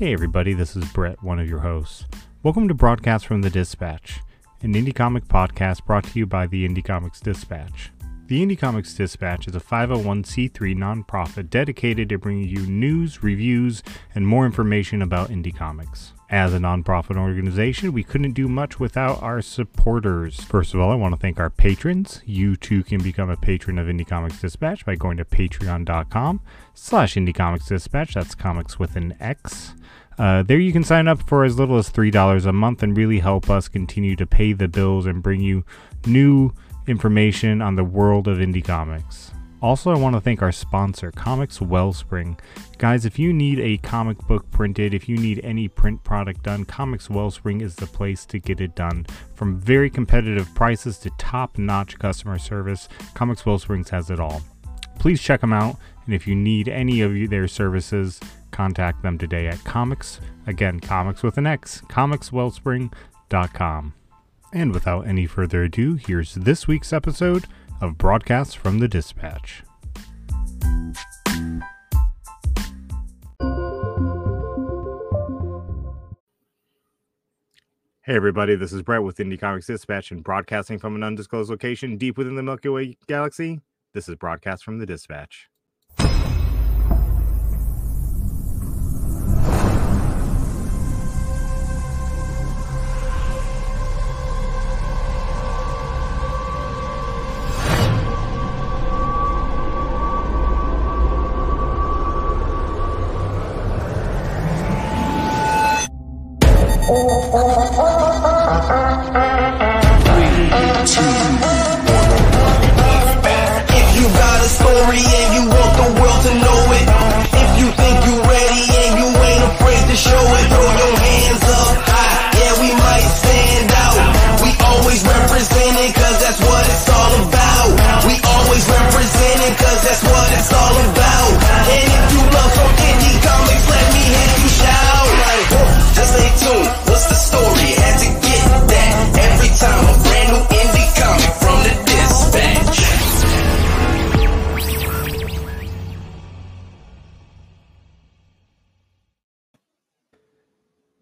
Hey, everybody, this is Brett, one of your hosts. Welcome to Broadcast from the Dispatch, an indie comic podcast brought to you by the Indie Comix Dispatch. The Indie Comix Dispatch is a 501c3 nonprofit dedicated to bringing you news, reviews, and more information about indie comics. As a nonprofit organization, we couldn't do much without our supporters. First of all, I want to thank our patrons. You too can become a patron of Indie Comix Dispatch by going to patreon.com slash Indie Comix Dispatch. That's comics with an X. Uh, there you can sign up for as little as $3 a month and really help us continue to pay the bills and bring you new information on the world of indie comics. Also, I want to thank our sponsor, Comix Wellspring. Guys, if you need a comic book printed, if you need any print product done, Comix Wellspring is the place to get it done. From very competitive prices to top notch customer service, Comix Wellspring has it all. Please check them out, and if you need any of their services, contact them today at Comics, again, Comics with an X, comixwellspring.com. And without any further ado, here's this week's episode of Broadcasts from the Dispatch. Hey everybody, this is Brett with Indie Comix Dispatch and broadcasting from an undisclosed location deep within the Milky Way galaxy. This is Broadcast from the Dispatch. If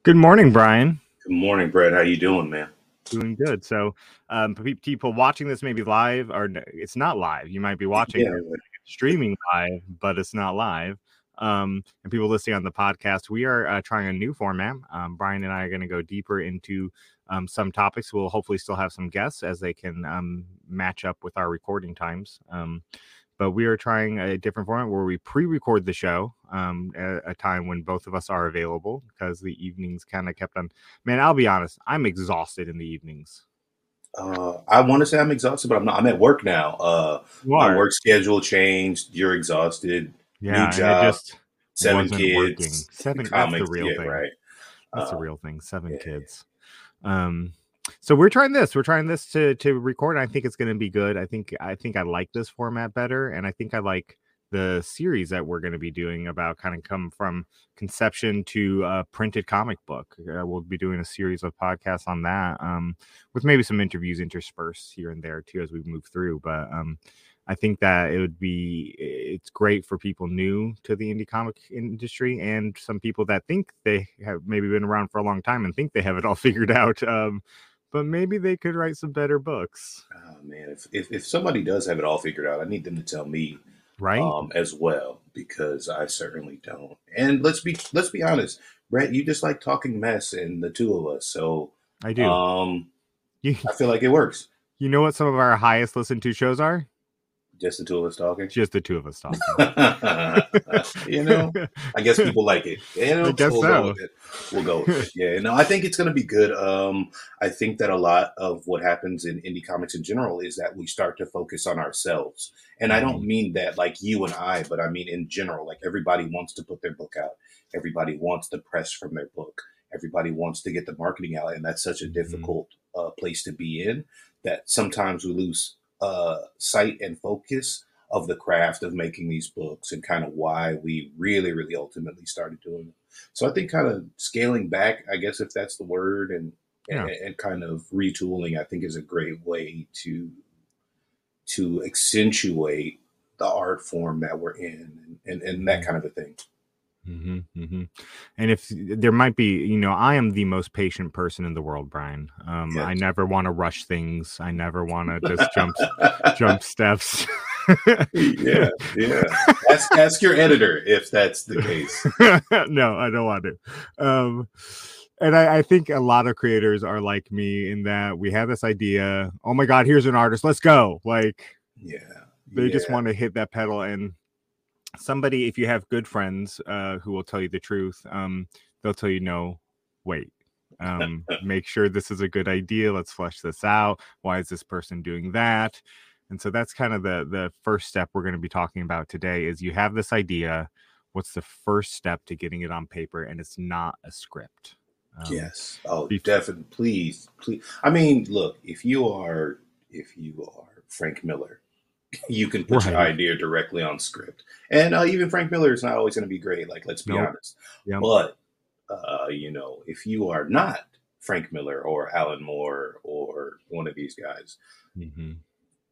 Good morning, Brian. Good morning, Brett. How you doing, man? Doing good. So, um, pe- people watching this maybe live, or it's not live. You might be watching Yeah, streaming live, but it's not live. Um, and people listening on the podcast, we are uh, trying a new format. Um, Brian and I are going to go deeper into um, some topics. We'll hopefully still have some guests as they can um, match up with our recording times. But we are trying a different format where we pre-record the show um, at a time when both of us are available because the evenings kind of kept on. Man, I'll be honest, I'm exhausted in the evenings. Uh, I want to say I'm exhausted, but I'm not. I'm at work now. Uh, my work schedule changed. You're exhausted. yeah, it job, just Seven kids. working. Seven. Comics. That's the real yeah, thing. right. That's the Uh, real thing. Seven yeah. kids. Um, so we're trying this. We're trying this to to record. I think it's going to be good. I think I think I like this format better, and I think I like the series that we're going to be doing about kind of come from conception to a printed comic book. Uh, we'll be doing a series of podcasts on that, um, with maybe some interviews interspersed here and there too as we move through. But um, I think that it would be it's great for people new to the indie comic industry and some people that think they have maybe been around for a long time and think they have it all figured out. Um, but maybe they could write some better books, Oh man, if, if if somebody does have it all figured out, I need them to tell me right? um, as well because I certainly don't. And let's be let's be honest, Brett. You just like talking mess, and the two of us. So I do. um, you, I feel like it works. you know what some of our highest listened to shows are? Just the two of us talking. Just the two of us talking. you know, I guess people like it. You know, I guess we'll so. go with it. We'll go. With it. Yeah, no, I think it's going to be good. Um, I think that a lot of what happens in indie comics in general is that we start to focus on ourselves, and I Mm-hmm. don't mean that like you and I, but I mean in general. Like everybody wants to put their book out. Everybody wants the press from their book. Everybody wants to get the marketing out, and that's such a Mhm. difficult uh, place to be in that sometimes we lose uh, sight and focus of the craft of making these books and kind of why we really, really ultimately started doing them. So I think kind of scaling back, I guess if that's the word, and Yeah. and, and kind of retooling, I think is a great way to to accentuate the art form that we're in and, and, and that kind of a thing. Hmm mm-hmm. And if there might be, you know, I am the most patient person in the world, Brian. Um, I never want to rush things. I never want to just jump jump steps. yeah, yeah. Ask, ask your editor if that's the case. no, I don't want to. Um, and I, I think a lot of creators are like me in that we have this idea. Oh my God, here's an artist. Let's go. Like Yeah, they just want to hit that pedal. And somebody, if you have good friends uh, who will tell you the truth, um, they'll tell you, no, wait. Um, make sure this is a good idea. Let's flesh this out. Why is this person doing that? And so that's kind of the the first step we're going to be talking about today is you have this idea. What's the first step to getting it on paper? And it's not a script. Um, Yes. Oh, bef- definitely. Please, please. I mean, look, if you are if you are Frank Miller, you can put your idea directly on script. And uh, even Frank Miller is not always going to be great. Like, let's be Nope. honest. Yep. But uh, you know, if you are not Frank Miller or Alan Moore or one of these guys, mhm.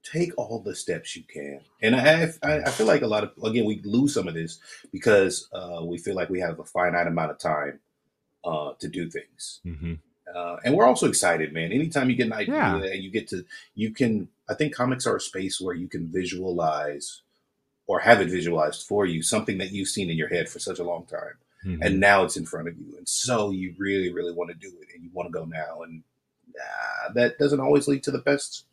take all the steps you can. And I, I, I feel like a lot of again we lose some of this because uh, we feel like we have a finite amount of time uh, to do things. Mhm. Uh, and we're also excited, man. Anytime you get an idea Yeah. and you get to, you can. I think comics are a space where you can visualize, or have it visualized for you, something that you've seen in your head for such a long time, Mhm. and now it's in front of you, and so you really, really want to do it, and you want to go now, and uh, that doesn't always lead to the best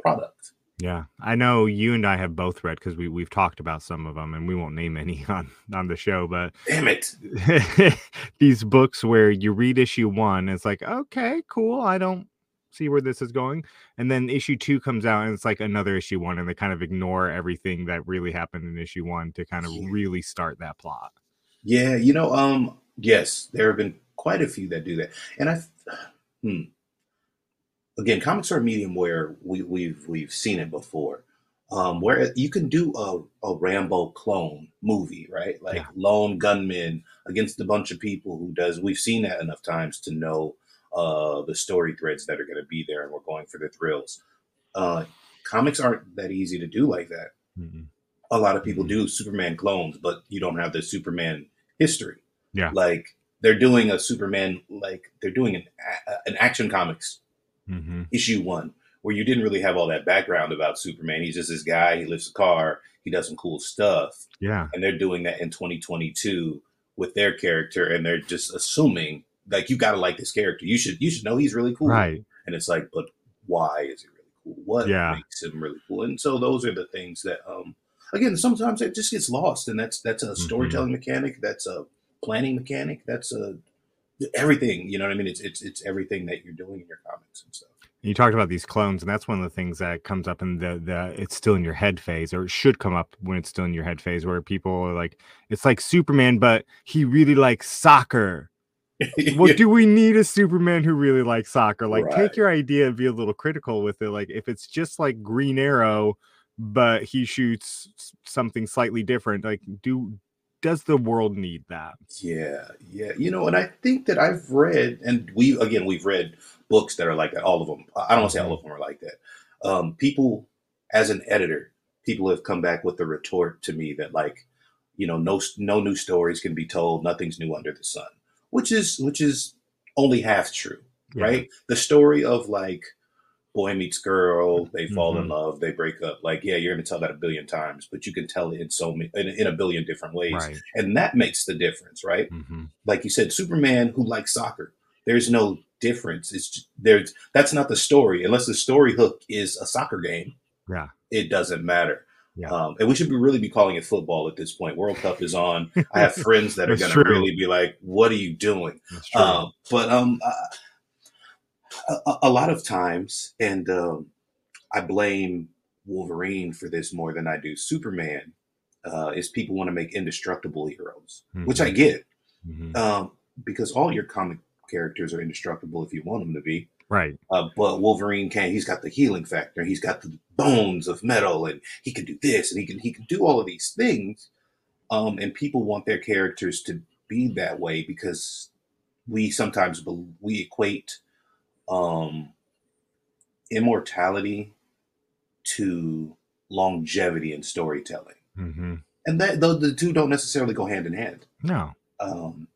product. Yeah, I know you and I have both read because we we've talked about some of them, and we won't name any on on the show. But Damn it! these books where you read issue one, it's like okay, cool. I don't see where this is going, and then issue two comes out, and it's like another issue one, and they kind of ignore everything that really happened in issue one to kind of Yeah. really start that plot. Yeah, you know, um, yes, there have been quite a few that do that, and I, hmm. Again, comics are a medium where we, we've we've seen it before, um, where you can do a, a Rambo clone movie, right? Like Yeah. lone gunman against a bunch of people who does. We've seen that enough times to know uh, the story threads that are going to be there, and we're going for the thrills. Uh, comics aren't that easy to do like that. Mhm. A lot of people Mhm. do Superman clones, but you don't have the Superman history. Yeah. Like they're doing a Superman, like they're doing an a- an action comics Mhm. issue one where you didn't really have all that background about Superman. He's just this guy. He lifts a car. He does some cool stuff, Yeah, and they're doing that in 2022 with their character, and they're just assuming like you got to like this character. You should you should know he's really cool. right. And it's like, but why is he really cool? What Yeah. makes him really cool? And so those are the things that um again sometimes it just gets lost and that's that's a Mm-hmm. storytelling mechanic, that's a planning mechanic, that's a everything, you know what I mean? It's it's it's everything that you're doing in your comics and stuff. You talked about these clones, and that's one of the things that comes up in the the it's still in your head phase, or it should come up when it's still in your head phase, where people are like, it's like Superman, but he really likes soccer. What do we need a Superman who really likes soccer? Like, Right. take your idea and be a little critical with it. Like, if it's just like Green Arrow, but he shoots something slightly different, like, do does the world need that? Yeah, yeah. You know, and I think that I've read, and we again we've read books that are like that. All of them. I don't want to say all of them are like that. Um, people, as an editor, people have come back with the retort to me that like, you know, no no new stories can be told. Nothing's new under the sun, which is which is only half true, Yeah. right? The story of like boy meets girl, they fall in Mhm. love, they break up. Like, yeah, you're going to tell that a billion times, but you can tell it in so many in, in a billion different ways, Right. and that makes the difference, right? hmm like you said, Superman who likes soccer. There's no difference. It's just, there's that's not the story unless the story hook is a soccer game. Yeah. It doesn't matter. Yeah. Um, and we should be really be calling it football at this point. World Cup is on. I have friends that are going to really be like, "What are you doing?" Um, but um, uh, a, a lot of times, and um, I blame Wolverine for this more than I do Superman. Uh, is people want to make indestructible heroes, which I Mhm. get Mhm. um, because all your comic characters are indestructible if you want them to be. right. Uh, but Wolverine can't. He's got the healing factor. He's got the bones of metal, and he can do this, and he can he can do all of these things. Um, and people want their characters to be that way because we sometimes bel we equate um, immortality to longevity in storytelling. hmm and that though the two don't necessarily go hand in hand. No. Um,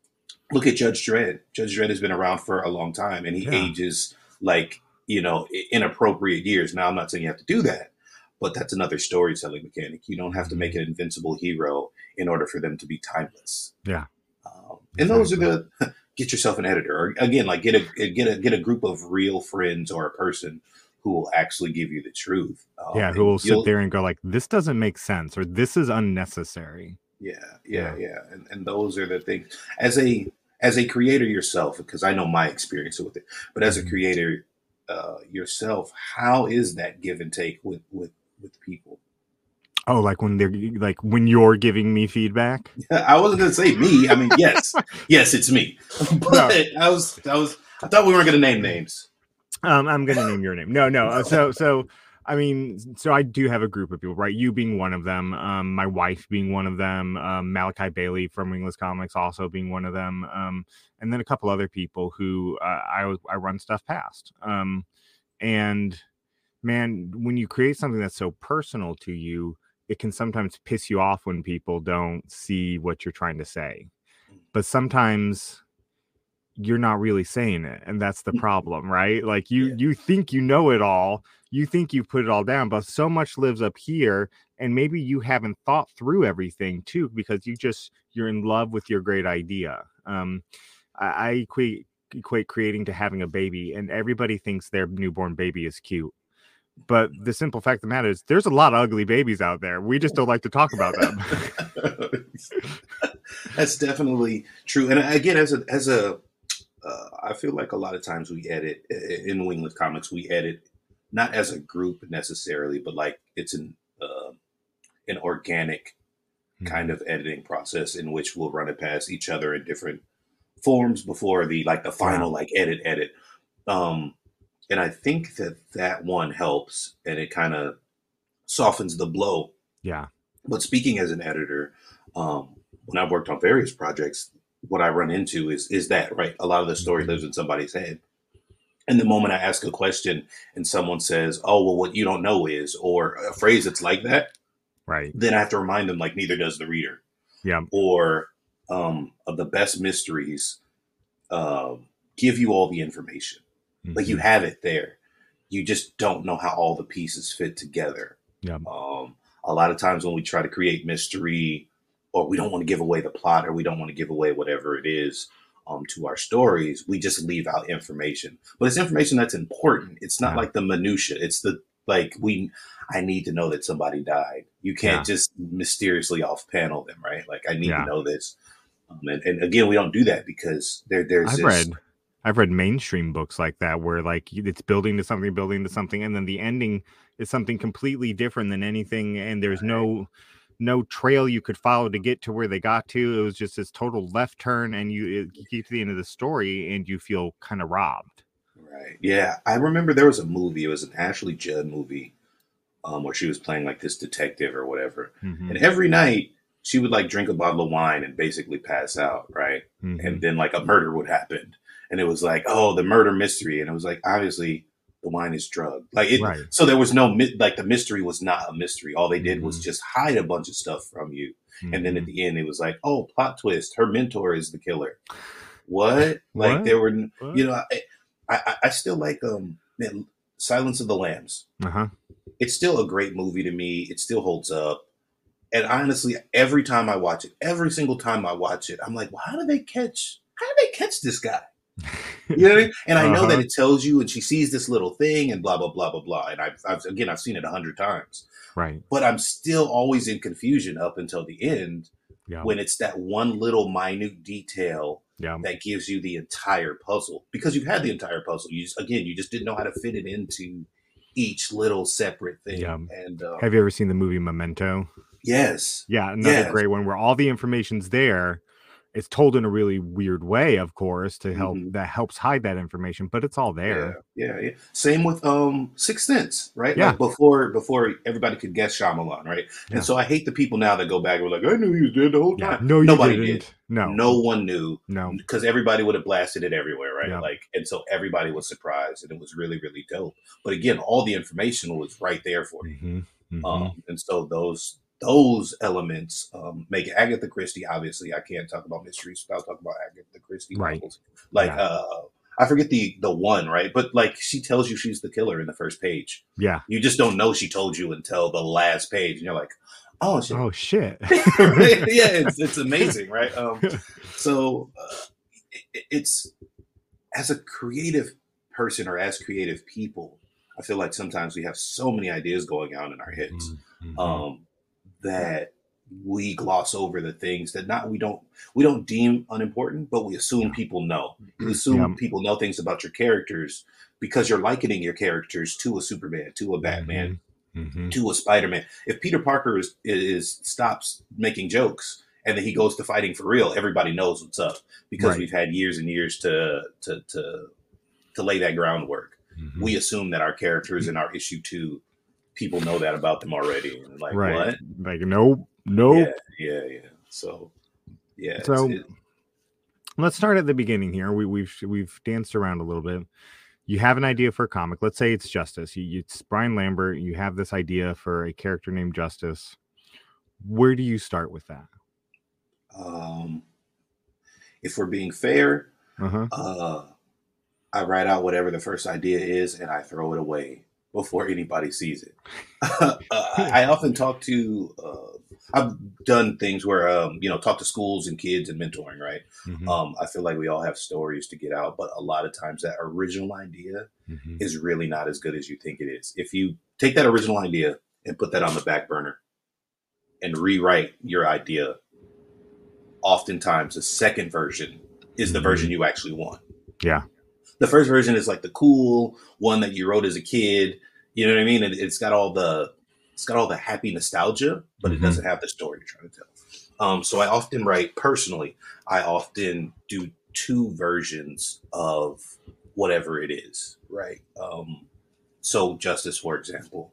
look at Judge Dredd. Judge Dredd has been around for a long time, and he Yeah. ages like you know inappropriate years. Now, I'm not saying you have to do that, but that's another storytelling mechanic. You don't have to make an invincible hero in order for them to be timeless. Yeah. Um, and those are the get yourself an editor, or again, like get a get a get a group of real friends or a person who will actually give you the truth. Um, Yeah, who will sit there and go like, "This doesn't make sense," or "This is unnecessary." Yeah, yeah, yeah. And, and those are the things as a as a creator yourself, because I know my experience with it, but as a Mhm. creator uh, yourself, how is that give and take with with with people? Oh, like when they're like when you're giving me feedback. I wasn't gonna say me. I mean, yes, yes, it's me. But I was, I was, I thought we weren't gonna name names. Um, I'm gonna name your name. No, no. uh, So, so I mean, so I do have a group of people, right? You being one of them, um, my wife being one of them, um, Malachi Bailey from Wingless Comics also being one of them, um, and then a couple other people who uh, I I run stuff past. Um, and man, when you create something that's so personal to you, it can sometimes piss you off when people don't see what you're trying to say. But sometimes you're not really saying it and that's the Mm. problem right like you Yeah. you think you know it all you think you've put it all down but so much lives up here and maybe you haven't thought through everything too because you just you're in love with your great idea um i, I equate equate creating to having a baby and everybody thinks their newborn baby is cute but the simple fact of the matter is there's a lot of ugly babies out there we just don't like to talk about them That's definitely true. And again, as a as a, uh, I feel like a lot of times we edit in Wingless Comics. We edit not as a group necessarily, but like it's an uh, an organic kind of editing process in which we'll run it past each other in different forms before the like the final like edit edit. Um, and I think that that one helps, and it kind of softens the blow yeah but speaking as an editor, um, when I've worked on various projects, what I run into is is that right? A lot of the story lives in somebody's head. And the moment I ask a question and someone says, "Oh, well, what you don't know is," or a phrase that's like that, right then I have to remind them, like, neither does the reader. yeah Or um, of the best mysteries, um, give you all the information, like you Mhm. have it there. You just don't know how all the pieces fit together. yeah Um, a lot of times when we try to create mystery, or we don't want to give away the plot, or we don't want to give away whatever it is um, to our stories, we just leave out information. But it's information that's important. It's not Yeah. like the minutia. It's the like we. I need to know that somebody died. You can't just mysteriously off panel them, right? Like I need Yeah. to know this. Um, and, and again, we don't do that because there there's I've this. read I've read mainstream books like that where like it's building to something, building to something, and then the ending is something completely different than anything, and there's no no trail you could follow to get to where they got to. It was just this total left turn, and you, it, you get to the end of the story and you feel kind of robbed. Right. Yeah. I remember there was a movie. It was an Ashley Judd movie um, where she was playing like this detective or whatever. Mhm, And every night she would like drink a bottle of wine and basically pass out. Right. mhm. And then like a murder would happen. And it was like, oh, the murder mystery. And it was like, obviously, the wine is drugged. Like it. Right. So there was no, like the mystery was not a mystery. All they did was Mhm. just hide a bunch of stuff from you. And then at the end, it was like, oh, plot twist. Her mentor is the killer. What? Like What? there were, What? you know, I, I, I still like um, man, Silence of the Lambs. uh-huh. It's still a great movie to me. It still holds up. And honestly, every time I watch it, every single time I watch it, I'm like, well, how did they catch? How did they catch this guy? You know what I mean? And I know that Uh-huh. it tells you, and she sees this little thing, and blah blah blah blah blah. And I've, I've again, I've seen it a hundred times, right. but I'm still always in confusion up until the end Yeah. when it's that one little minute detail yeah. that gives you the entire puzzle because you've had the entire puzzle. You just, again, you just didn't know how to fit it into each little separate thing. Yeah. And uh, Have you ever seen the movie Memento? yes, Yeah, another Yes. great one where all the information's there. It's told in a really weird way, of course, to help Mhm. that helps hide that information, but it's all there. Yeah, yeah, yeah. Same with um Sixth Sense, right? Yeah. Like before before everybody could guess Shyamalan, right? Yeah. And so I hate the people now that go back and were like, I knew he was dead the whole Yeah. time. No, you Nobody didn't. did. No. No one knew No. because everybody would have blasted it everywhere, right? Yeah. Like, and so everybody was surprised, and it was really, really dope. But again, all the information was right there for you. Mhm, mhm. Um, and so those those elements um, make it. Agatha Christie. Obviously, I can't talk about mysteries without talking about Agatha Christie Right. novels. Like Yeah. uh, I forget the the one right, but like she tells you she's the killer in the first page. Yeah. You just don't know she told you until the last page, and you're like, oh shit. Oh shit. yeah, it's, it's amazing, right? Um, so uh, it, it's as a creative person or as creative people, I feel like sometimes we have so many ideas going on in our heads Mhm. um, that we gloss over the things that not we don't we don't deem unimportant, but we assume Yeah. people know. You assume Yeah. people know things about your characters because you're likening your characters to a Superman, to a Batman, Mhm. to a Spider-Man. If Peter Parker is, is stops making jokes and then he goes to fighting for real, everybody knows what's up because Right. we've had years and years to to to to lay that groundwork. Mhm. We assume that our characters in our issue two, people know that about them already. And like right. what? Like nope, nope. Yeah, yeah, yeah. So yeah. So- it- let's start at the beginning here. We, we've we've danced around a little bit. You have an idea for a comic. Let's say it's Justice. You, it's Brian Lambert. You have this idea for a character named Justice. Where do you start with that? um, if we're being fair, Uh huh. uh, I write out whatever the first idea is and I throw it away before anybody sees it. uh, I often talk to, uh, I've done things where, um, you know, talk to schools and kids and mentoring, right? Mm-hmm. Um, I feel like we all have stories to get out, but a lot of times that original idea Mm-hmm. is really not as good as you think it is. If you take that original idea and put that on the back burner and rewrite your idea, oftentimes the second version is the Mhm. version you actually want. Yeah. The first version is like the cool one that you wrote as a kid. You know what I mean? And it's got all the it's got all the happy nostalgia, but Mhm. it doesn't have the story you're trying to tell. Um, so I often write personally. I often do two versions of whatever it is, right? Um, so justice, for example,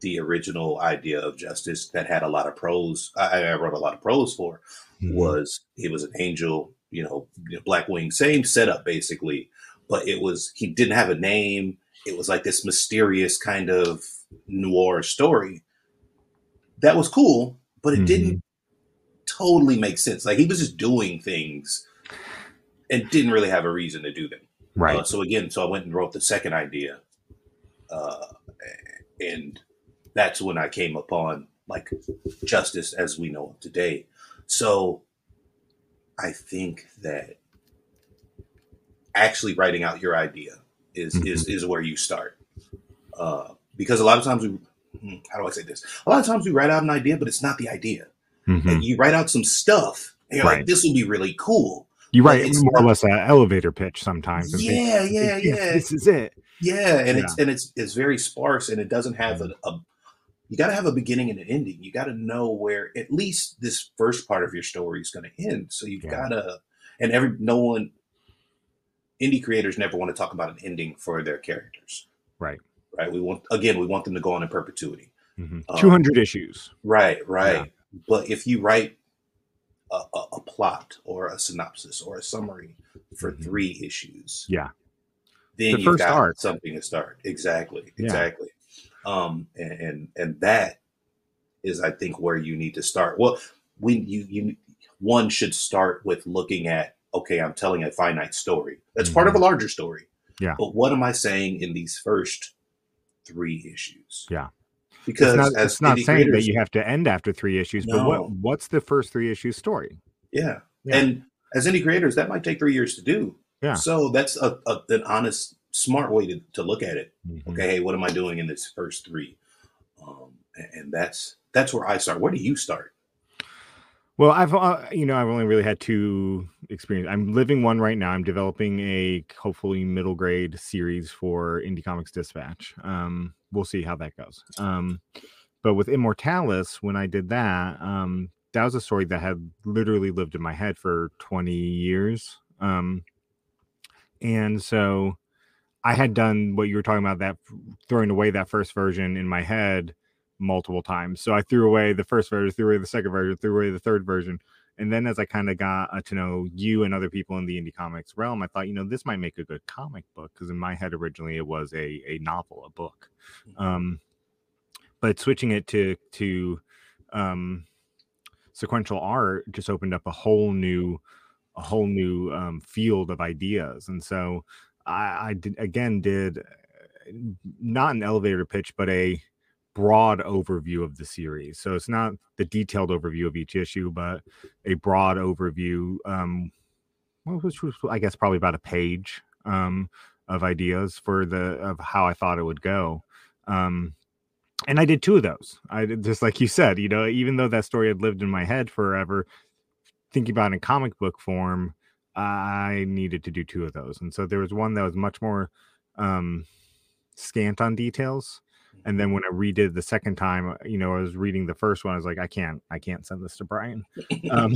the original idea of justice that had a lot of prose. I, I wrote a lot of prose for Mm-hmm. was he was an angel, you know, Black Wing, same setup basically, but it was he didn't have a name. It was like this mysterious kind of noir story. That was cool, but it Mhm. didn't totally make sense. Like he was just doing things and didn't really have a reason to do them. Right. Uh, so again, so I went and wrote the second idea, uh, and that's when I came upon like justice as we know it today. So I think that actually writing out your idea is is is where you start, uh, because a lot of times we. hmm, How do I say this? A lot of times we write out an idea, but it's not the idea. Mhm. And you write out some stuff, and you're Right. like, "This will be really cool." You write it's more or less an elevator pitch sometimes. and think, Yeah, yeah, "Yes, yeah. This is it. Yeah, and it's and it's it's very sparse, and it doesn't have a. a you got to have a beginning and an ending. You got to know where at least this first part of your story is going to end. So you've Yeah. got to, and every no one, indie creators never want to talk about an ending for their characters. Right. Right. We want again, we want them to go on in perpetuity. Mhm. Um, 200 issues. Right, right. But if you write a, a, a plot or a synopsis or a summary for Mhm. three issues, Yeah. then The you've first got arc. something to start. Exactly, Yeah. exactly. Um, and, and and that is, I think, where you need to start. Well, when you you one should start with looking at okay, I'm telling a finite story. That's part of a larger story. Mm-hmm. Yeah. But what am I saying in these first three issues? Yeah. Because It's not, as it's not saying that you have to end after three issues, but No. what what's the first three issue story? Yeah. Yeah. And as indie creators, that might take three years to do. Yeah. So that's a, a, an honest, smart way to, to look at it. Mhm. Okay. Hey, what am I doing in this first three? Um, and, and that's, that's where I start. Where do you start? Well, I've uh, you know I've only really had two experiences. I'm living one right now. I'm developing a hopefully middle grade series for Indie Comix Dispatch. Um, we'll see how that goes. Um, but with Immortalis, when I did that, um, that was a story that had literally lived in my head for 20 years. Um, and so I had done what you were talking about that throwing away that first version in my head multiple times. So I threw away the first version, threw away the second version, threw away the third version. And then as I kind of got uh, to know you and other people in the indie comics realm, I thought, you know, this might make a good comic book because in my head originally it was a a novel, a book. Um, but switching it to to um, sequential art just opened up a whole new a whole new um, field of ideas and so I, I did again did uh, not an elevator pitch but a broad overview of the series so it's not the detailed overview of each issue but a broad overview um which was i guess probably about a page um of ideas for the of how i thought it would go um and I did two of those. I did just like you said, you know, even though that story had lived in my head forever, thinking about it in comic book form, I needed to do two of those. And so there was one that was much more um, scant on details. And then when I redid the second time, uh, you know, I was reading the first one. I was like, I can't, I can't send this to Brian. Um,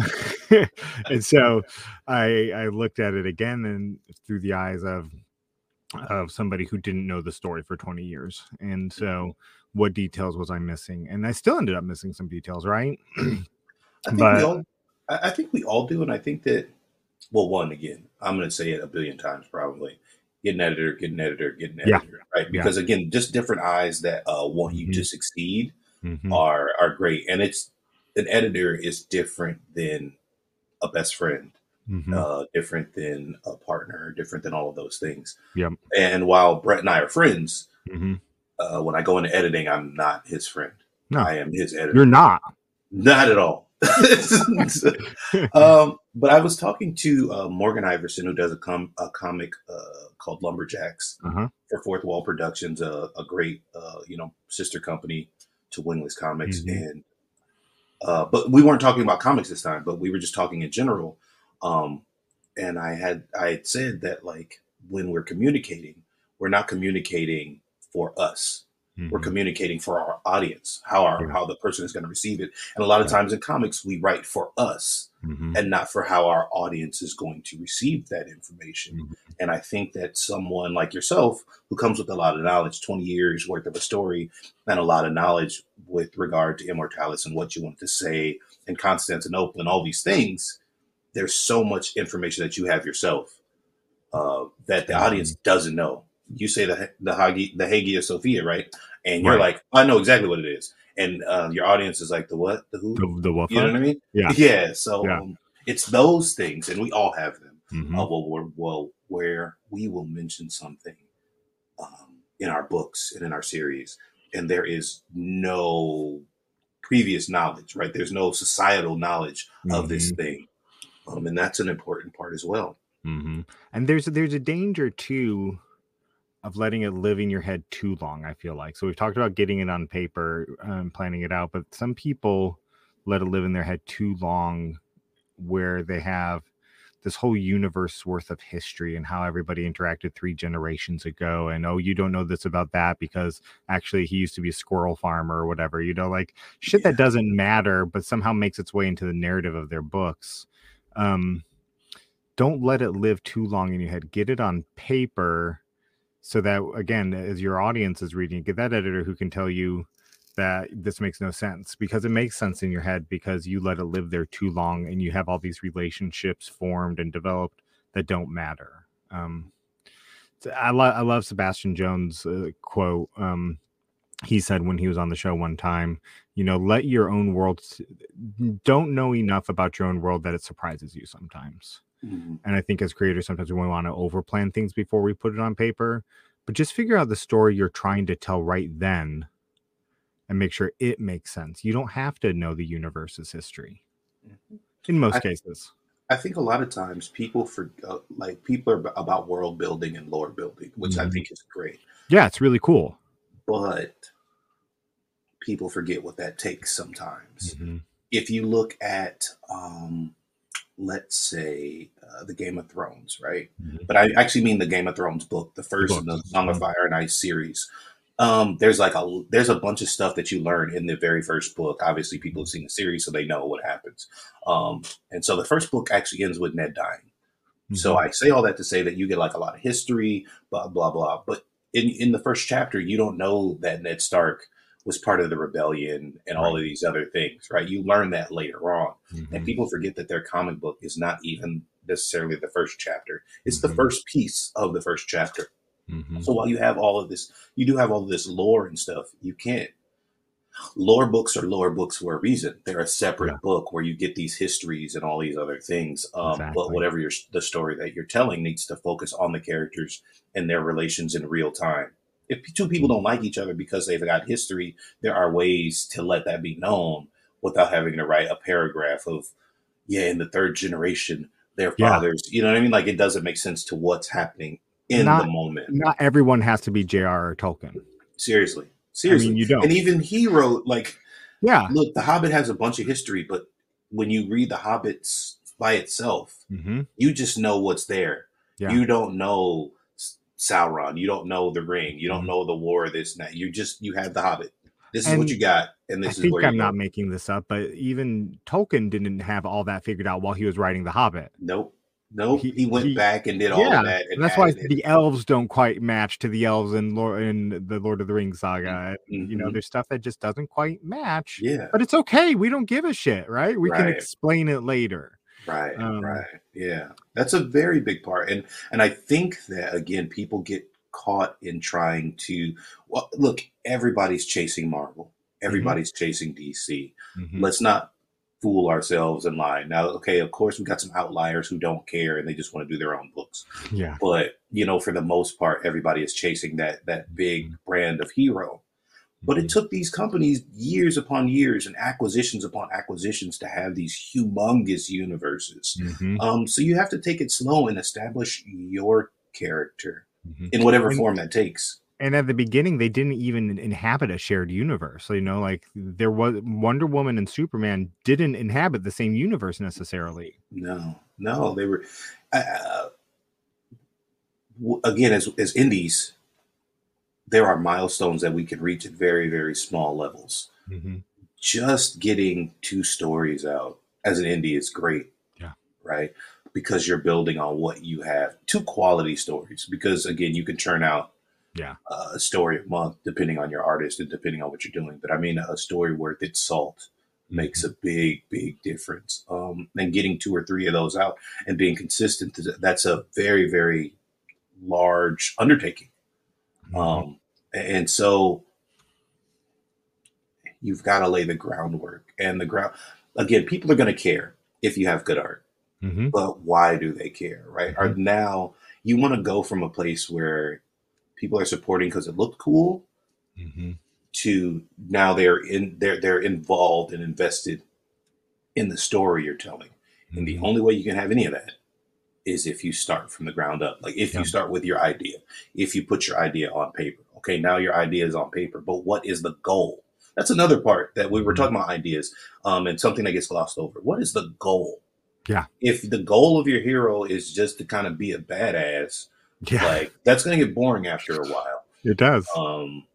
and so I, I looked at it again and through the eyes of, of somebody who didn't know the story for 20 years. And so what details was I missing? And I still ended up missing some details, right? I think But- we all, I I think we all do, and I think that, well, one again, I'm going to say it a billion times probably. Get an editor, get an editor, get an Yeah. editor, right? Yeah. Because again, just different eyes that uh, want you Mhm. to succeed Mhm. are are great, and it's an editor is different than a best friend, Mhm. uh, different than a partner, different than all of those things. Yep. And while Brett and I are friends, Mhm. uh, when I go into editing, I'm not his friend. No. I am his editor. You're not. Not at all. um, but I was talking to uh, Morgan Iverson, who does a, com- a comic uh, called Lumberjacks Uh-huh. for Fourth Wall Productions, a, a great uh, you know sister company to Wingless Comics, Mhm. and uh, but we weren't talking about comics this time, but we were just talking in general. Um, and I had I had said that like when we're communicating, we're not communicating for us we're Mhm. communicating for our audience how our Yeah. how the person is going to receive it and a lot of Yeah. times in comics we write for us Mhm. and not for how our audience is going to receive that information Mhm. and i think that someone like yourself who comes with a lot of knowledge 20 years worth of a story and a lot of knowledge with regard to immortalis and what you want to say and constantinople and all these things there's so much information that you have yourself uh, that the Mhm. audience doesn't know you say the the Hagi, the Hagia Sophia, right? And you're Right. like, I know exactly what it is, and uh, your audience is like, the what, the who? The, the what? you know what I mean? Yeah. yeah. So Yeah. Um, it's those things, and we all have them. Mhm. Uh, well, where, well, where we will mention something um, in our books and in our series, and there is no previous knowledge, right? There's no societal knowledge of this thing, um, and that's an important part as well. hmm And there's there's a danger too of letting it live in your head too long. I feel like. So we've talked about getting it on paper, um, planning it out, but some people let it live in their head too long, where they have this whole universe worth of history and how everybody interacted three generations ago and oh you don't know this about that because actually he used to be a squirrel farmer or whatever you know like shit that doesn't matter but somehow makes its way into the narrative of their books. Um don't let it live too long in your head. Get it on paper so that again as your audience is reading get that editor who can tell you that this makes no sense because it makes sense in your head because you let it live there too long and you have all these relationships formed and developed that don't matter. Um I, lo- I love sebastian jones uh, quote um he said when he was on the show one time you know let your own world don't know enough about your own world that it surprises you sometimes and I think as creators, sometimes we want to overplan things before we put it on paper. But just figure out the story you're trying to tell right then and make sure it makes sense. You don't have to know the universe's history in most I- cases. I think a lot of times people for uh, like people are about world building and lore building, which I Mhm. think is great, Yeah, it's really cool. but people forget what that takes sometimes. Mhm. If you look at, um, let's say, uh, the Game of Thrones, right? Mhm. But I actually mean the Game of Thrones book, the first in the. Song of. Fire and Ice series. Um, there's like a there's a bunch of stuff that you learn in the very first book. Obviously, people have seen the series, so they know what happens. Um, and so the first book actually ends with Ned dying. So Mhm. I say all that to say that you get like a lot of history, blah blah blah. But in in the first chapter, you don't know that Ned Stark was part of the rebellion and all of these other things, right? You learn that later on, and Mhm. people forget that their comic book is not even necessarily the first chapter; it's the Mhm. first piece of the first chapter. Mhm. So while you have all of this, you do have all of this lore and stuff. You can't. lore books are lore books for a reason. They're a separate Yeah. book where you get these histories and all these other things. Um, Exactly. But whatever your the story that you're telling needs to focus on the characters and their relations in real time. If two people don't like each other because they've got history, there are ways to let that be known without having to write a paragraph of, yeah, in the third generation, their Yeah. fathers. You know what I mean? Like it doesn't make sense to what's happening in Not- the moment. Not everyone has to be J.R.R. Tolkien. Seriously, seriously. you don't. And even he wrote like Yeah. look, The Hobbit has a bunch of history, but when you read The Hobbits by itself, hmm you just know what's there. Yeah. You don't know Sauron. You don't know the Ring. You don't Mhm. know the War. This that. You just you have The Hobbit. This is And what you got, and I this is think where I'm not making this up, but even Tolkien didn't have all that figured out while he was writing The Hobbit. Nope, nope. He- He, went he- back and did all yeah, that, and that's why it. the elves don't quite match to the elves in Lord in the Lord of the Rings saga. You know, Mhm. there's stuff that just doesn't quite match. yeah, But it's okay. We don't give a shit, right? We can explain it later. Right, Um, right. Yeah. That's a very big part. And and I think that again people get caught in trying to well look, everybody's chasing Marvel. Everybody's chasing DC. Mhm. Let's not fool ourselves in line. Now, okay, of course we've got some outliers who don't care and they just want to do their own books. Yeah. But, you know, for the most part, everybody is chasing that that big brand of hero. But it Mhm. took these companies years upon years and acquisitions upon acquisitions to have these humongous universes. Mhm. Um, so you have to take it slow and establish your character Mhm. in whatever And- form that takes. And at the beginning, they didn't even inhabit a shared universe. So, you know, like there was Wonder Woman and Superman didn't inhabit the same universe necessarily. No, no, they were uh, again as as indies. There are milestones that we can reach at very very small levels. Mm-hmm. Just getting two stories out as an indie is great. Yeah. right. Because you're building on what you have. Two quality stories. Because again, you can churn out Yeah. a story a month depending on your artist and depending on what you're doing. But I mean, a story worth its salt makes a big, big difference. Um, and getting two or three of those out and being consistent, that's a very, very large undertaking. Mm-hmm. Um, and so you've got to lay the groundwork and the ground. Again, people are going to care if you have good art, hmm but why do they care, right? Are now you want to go from a place where people are supporting because it looked cool hmm to now they're in they're they're involved and invested in the story you're telling. And the Mhm. only way you can have any of that is if you start from the ground up. Like if Yeah. you start with your idea, if you put your idea on paper. Okay, now your idea is on paper, but what is the goal? That's another part that we were Mhm. talking about ideas, um, and something that gets glossed over. What is the goal? Yeah. If the goal of your hero is just to kind of be a badass, Yeah, like that's going to get boring after a while. it does. Um,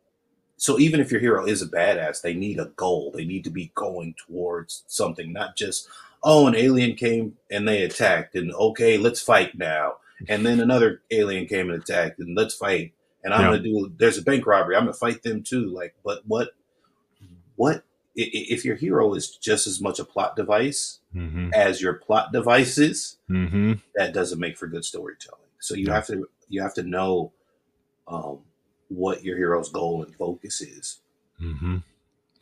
so even if your hero is a badass, they need a goal. They need to be going towards something, not just oh, an alien came and they attacked, and okay, let's fight now. And then another alien came and attacked, and let's fight. And I'm Yeah. gonna do. There's a bank robbery. I'm gonna fight them too. Like, but what? What? If your hero is just as much a plot device hmm as your plot devices, hmm that doesn't make for good storytelling. So you Yeah. have to you have to know um, what your hero's goal and focus is. hmm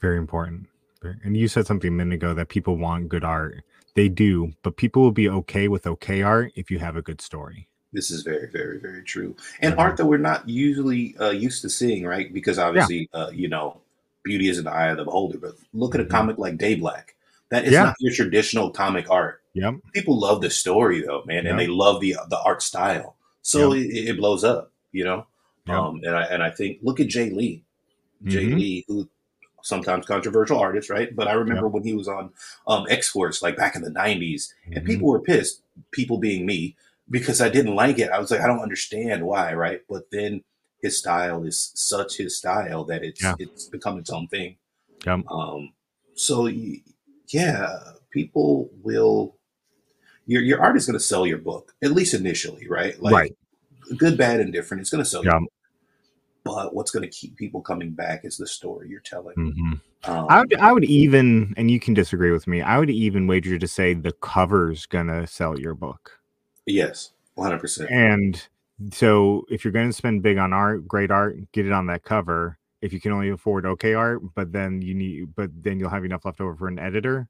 Very important. And you said something a minute ago that people want good art. They do, but people will be okay with okay art if you have a good story. This is very, very, very true. And Mhm. art that we're not usually uh, used to seeing, right? Because obviously, uh, you know, beauty is in the eye of the beholder. But look at a Mhm. comic like Day Black. That is Yeah. not your traditional comic art. Yep. People love the story though, man, and they love the the art style. So it, it blows up, you know. Yeah. Um, and I and I think look at Jae Lee. Jae Mhm. Lee, who sometimes controversial artist, right? But I remember when he was on um, X Force, like back in the '90s, and Mhm. people were pissed. People being me, because I didn't like it. I was like, I don't understand why, right? But then his style is such his style that it's Yeah. it's become its own thing. Yep. Um, so yeah, people will. Your your art is going to sell your book at least initially, right? Like Right. good, bad, and different. It's going to sell. Yeah. Your book. But what's going to keep people coming back is the story you're telling. Mhm. Um, I would, I would even, and you can disagree with me. I would even wager to say the cover's gonna sell your book. Yes, one hundred percent. And so, if you're going to spend big on art, great art, get it on that cover. if you can only afford okay art, but then you need, but then you'll have enough left over for an editor,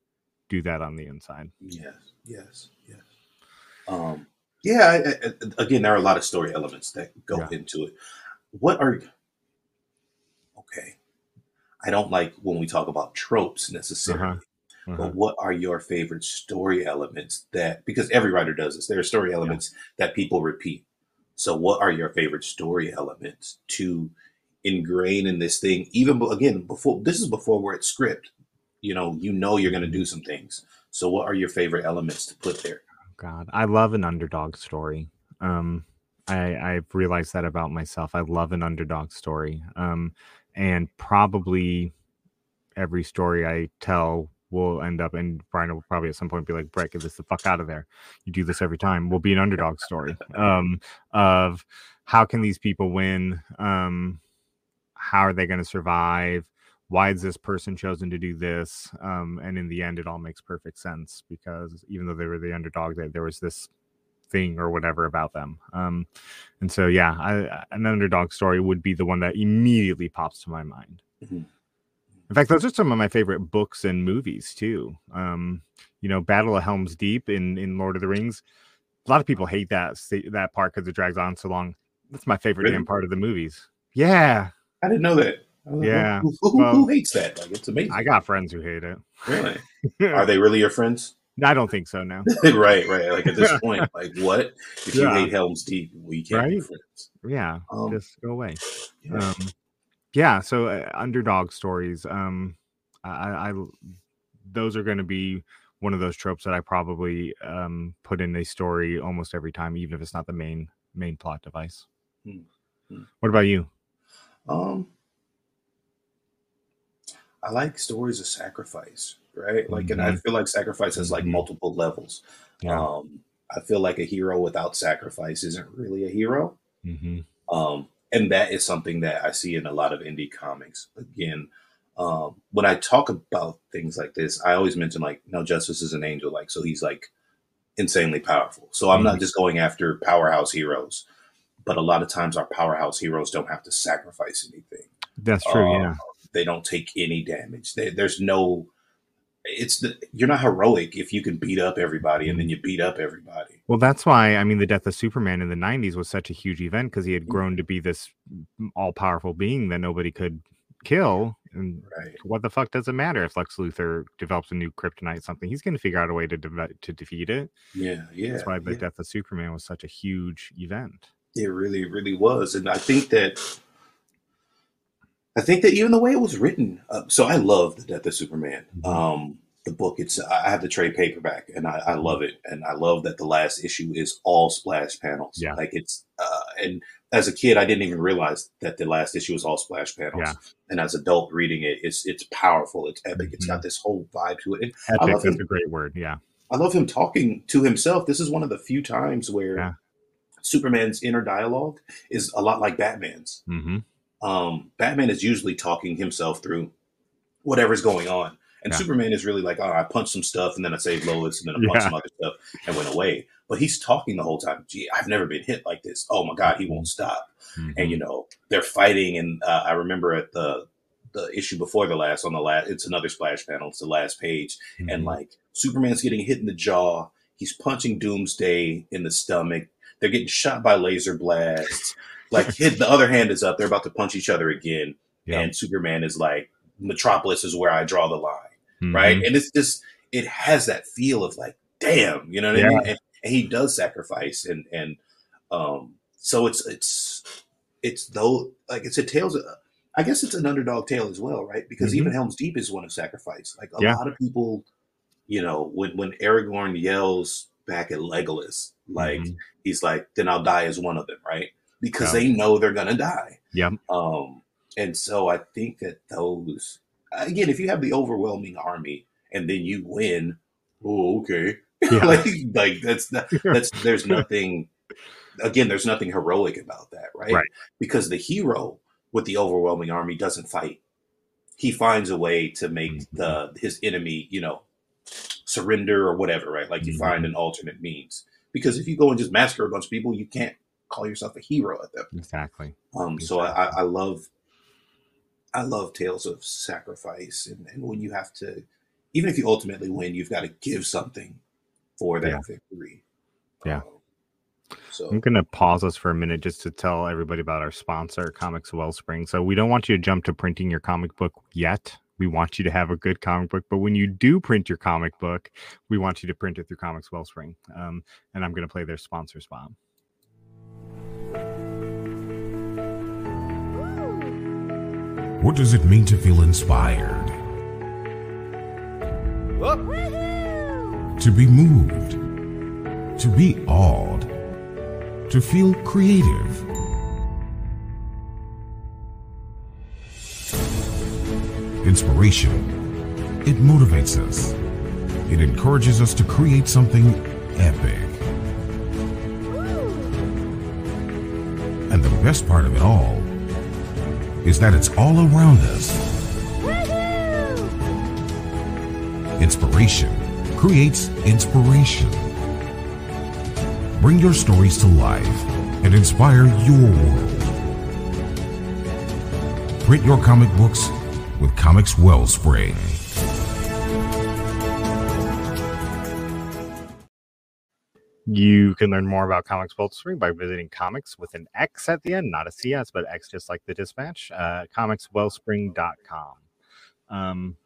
do that on the inside. Yes, yes, yes. Um, yeah. I, I, again, there are a lot of story elements that go Yeah. into it. What are okay? I don't like when we talk about tropes necessarily. Uh-huh. But what are your favorite story elements that because every writer does this? There are story elements that people repeat. So what are your favorite story elements to ingrain in this thing? Even again, before this is before we're at script. You know, you know you're gonna do some things. So what are your favorite elements to put there? God, I love an underdog story. Um, I I've realized that about myself. I love an underdog story. Um, and probably every story I tell will end up, and Brian will probably at some point be like, "Brett, get this the fuck out of there. You do this every time." Will be an underdog story. Um, of how can these people win? Um, how are they going to survive? Why is this person chosen to do this? Um, and in the end, it all makes perfect sense because even though they were the underdog, that there was this thing or whatever about them. Um, and so, yeah, I, an underdog story would be the one that immediately pops to my mind. Mhm. In fact, those are some of my favorite books and movies too. Um, you know, Battle of Helm's Deep in in Lord of the Rings. A lot of people hate that that part because it drags on so long. That's my favorite Really? damn part of the movies. Yeah, I didn't know that. I was like, Yeah. Who, who- who hates that? Like it's amazing. I got friends who hate it. really? Are they really your friends? I don't think so now. right, right. Like at this point, like what? If you hate Helm's Deep, we can't be friends. Yeah, Um, just go away. Yeah. Um, yeah. So uh, underdog stories. Um, I, I those are going to be one of those tropes that I probably um put in a story almost every time, even if it's not the main main plot device. Hmm. Hmm. What about you? Um, I like stories of sacrifice, right? Like, and I Mhm. feel like sacrifice has like Mhm. multiple levels. Yeah. Um, I feel like a hero without sacrifice isn't really a hero. hmm Um, and that is something that I see in a lot of indie comics. Again, um, when I talk about things like this, I always mention like, no, Justice is an angel, like so he's like insanely powerful. So I'm not just going after powerhouse heroes, but a lot of times our powerhouse heroes don't have to sacrifice anything. That's true. Uh, yeah. They don't take any damage. They, there's no. It's the you're not heroic if you can beat up everybody and then you beat up everybody. Well, that's why I mean the death of Superman in the '90s was such a huge event because he had Mhm. grown to be this all-powerful being that nobody could kill. And Right. what the fuck does it matter if Lex Luthor develops a new kryptonite something? He's going to figure out a way to deve- to defeat it. Yeah. Yeah. That's why the yeah. death of Superman was such a huge event. It really, really was, and I think that I think that even the way it was written. Uh, so I love the Death of Superman. Mhm. Um, the book. It's I have the trade paperback, and I, I love it, and I love that the last issue is all splash panels. Yeah. like it's uh, and as a kid, I didn't even realize that the last issue was all splash panels. Yeah. And as adult reading it, it's it's powerful. It's epic. It's Mhm. got this whole vibe to it. And Epic, him. a great word. Yeah. I love him talking to himself. This is one of the few times where Yeah. Superman's inner dialogue is a lot like Batman's. hmm Um, Batman is usually talking himself through whatever's going on. And Yeah. Superman is really like, oh, I punched some stuff and then I saved Lois and then I punched Yeah. some other stuff and went away. But he's talking the whole time. Gee, I've never been hit like this. Oh my God, he won't stop. And you know, they're fighting. And uh, I remember at the the issue before the last on the last, it's another splash panel. It's the last page and Mhm. like Superman's getting hit in the jaw. He's punching Doomsday in the stomach. They're getting shot by laser blasts. Like hit, the other hand is up. They're about to punch each other again. And Superman is like, Metropolis is where I draw the line, Mhm. right? And it's just it has that feel of like, damn, you know what I mean? And, and he does sacrifice, and and um, so it's it's it's though like it's a tales. Of, I guess it's an underdog tale as well, right? Because Mhm. even Helm's Deep is one of sacrifice. Like a Yeah. lot of people, you know, when when Aragorn yells back at Legolas, like Mhm. he's like, "Then I'll die as one of them," right? Because Yeah. they know they're gonna die. Yeah. Um, and so I think that those again, if you have the overwhelming army and then you win, oh okay, Yeah. like like that's not, that's there's nothing. Again, there's nothing heroic about that, right? Right. Because the hero with the overwhelming army doesn't fight. He finds a way to make Mhm. the his enemy, you know, surrender or whatever, right? Like you Mhm. find an alternate means. Because if you go and just massacre a bunch of people, you can't call yourself a hero at that Exactly. um, so I, I- I love, I love tales of sacrifice, and, and when you have to, even if you ultimately win, you've got to give something for that Yeah. victory. Yeah. Um, so I'm going to pause us for a minute just to tell everybody about our sponsor, Comix Wellspring. So, we don't want you to jump to printing your comic book yet. We want you to have a good comic book, but when you do print your comic book, we want you to print it through Comix Wellspring. Um, and I'm going to play their sponsor spot. What does it mean to feel inspired? To be moved? To be awed? To feel creative? Inspiration. It motivates us. It encourages us to create something epic. And the best part of it all is that it's all around us. Inspiration creates inspiration. Bring your stories to life and inspire your world. Print your comic books with Comix Wellspring. You can learn more about Comix Wellspring by visiting comics with an X at the end, not a CS, but X just like the dispatch, uh, comixwellspring.com. Um,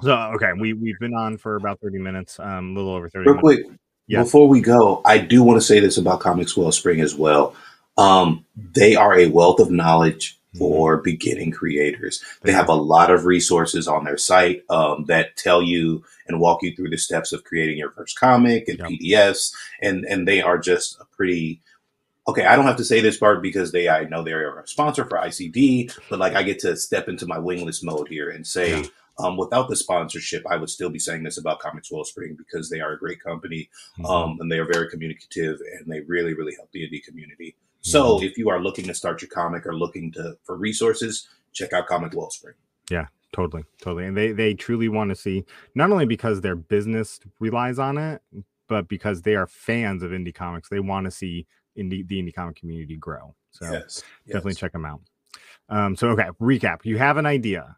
so, okay, we, we've been on for about 30 minutes, um, a little over 30 real minutes. quick, Yeah. before we go, I do want to say this about Comix Wellspring as well. Um, they are a wealth of knowledge for beginning creators. They have a lot of resources on their site um, that tell you and walk you through the steps of creating your first comic and Yep. PDFs, and and they are just a pretty. Okay, I don't have to say this part because they I know they're a sponsor for ICD, but like I get to step into my wingless mode here and say, Yeah. um, without the sponsorship, I would still be saying this about Comix Wellspring because they are a great company Mhm. um, and they are very communicative and they really really help the indie community so if you are looking to start your comic or looking to for resources check out comic wellspring. Yeah, totally totally and they they truly want to see not only because their business relies on it but because they are fans of indie comics they want to see indie the indie comic community grow so yes definitely yes. check them out. Um so okay recap you have an idea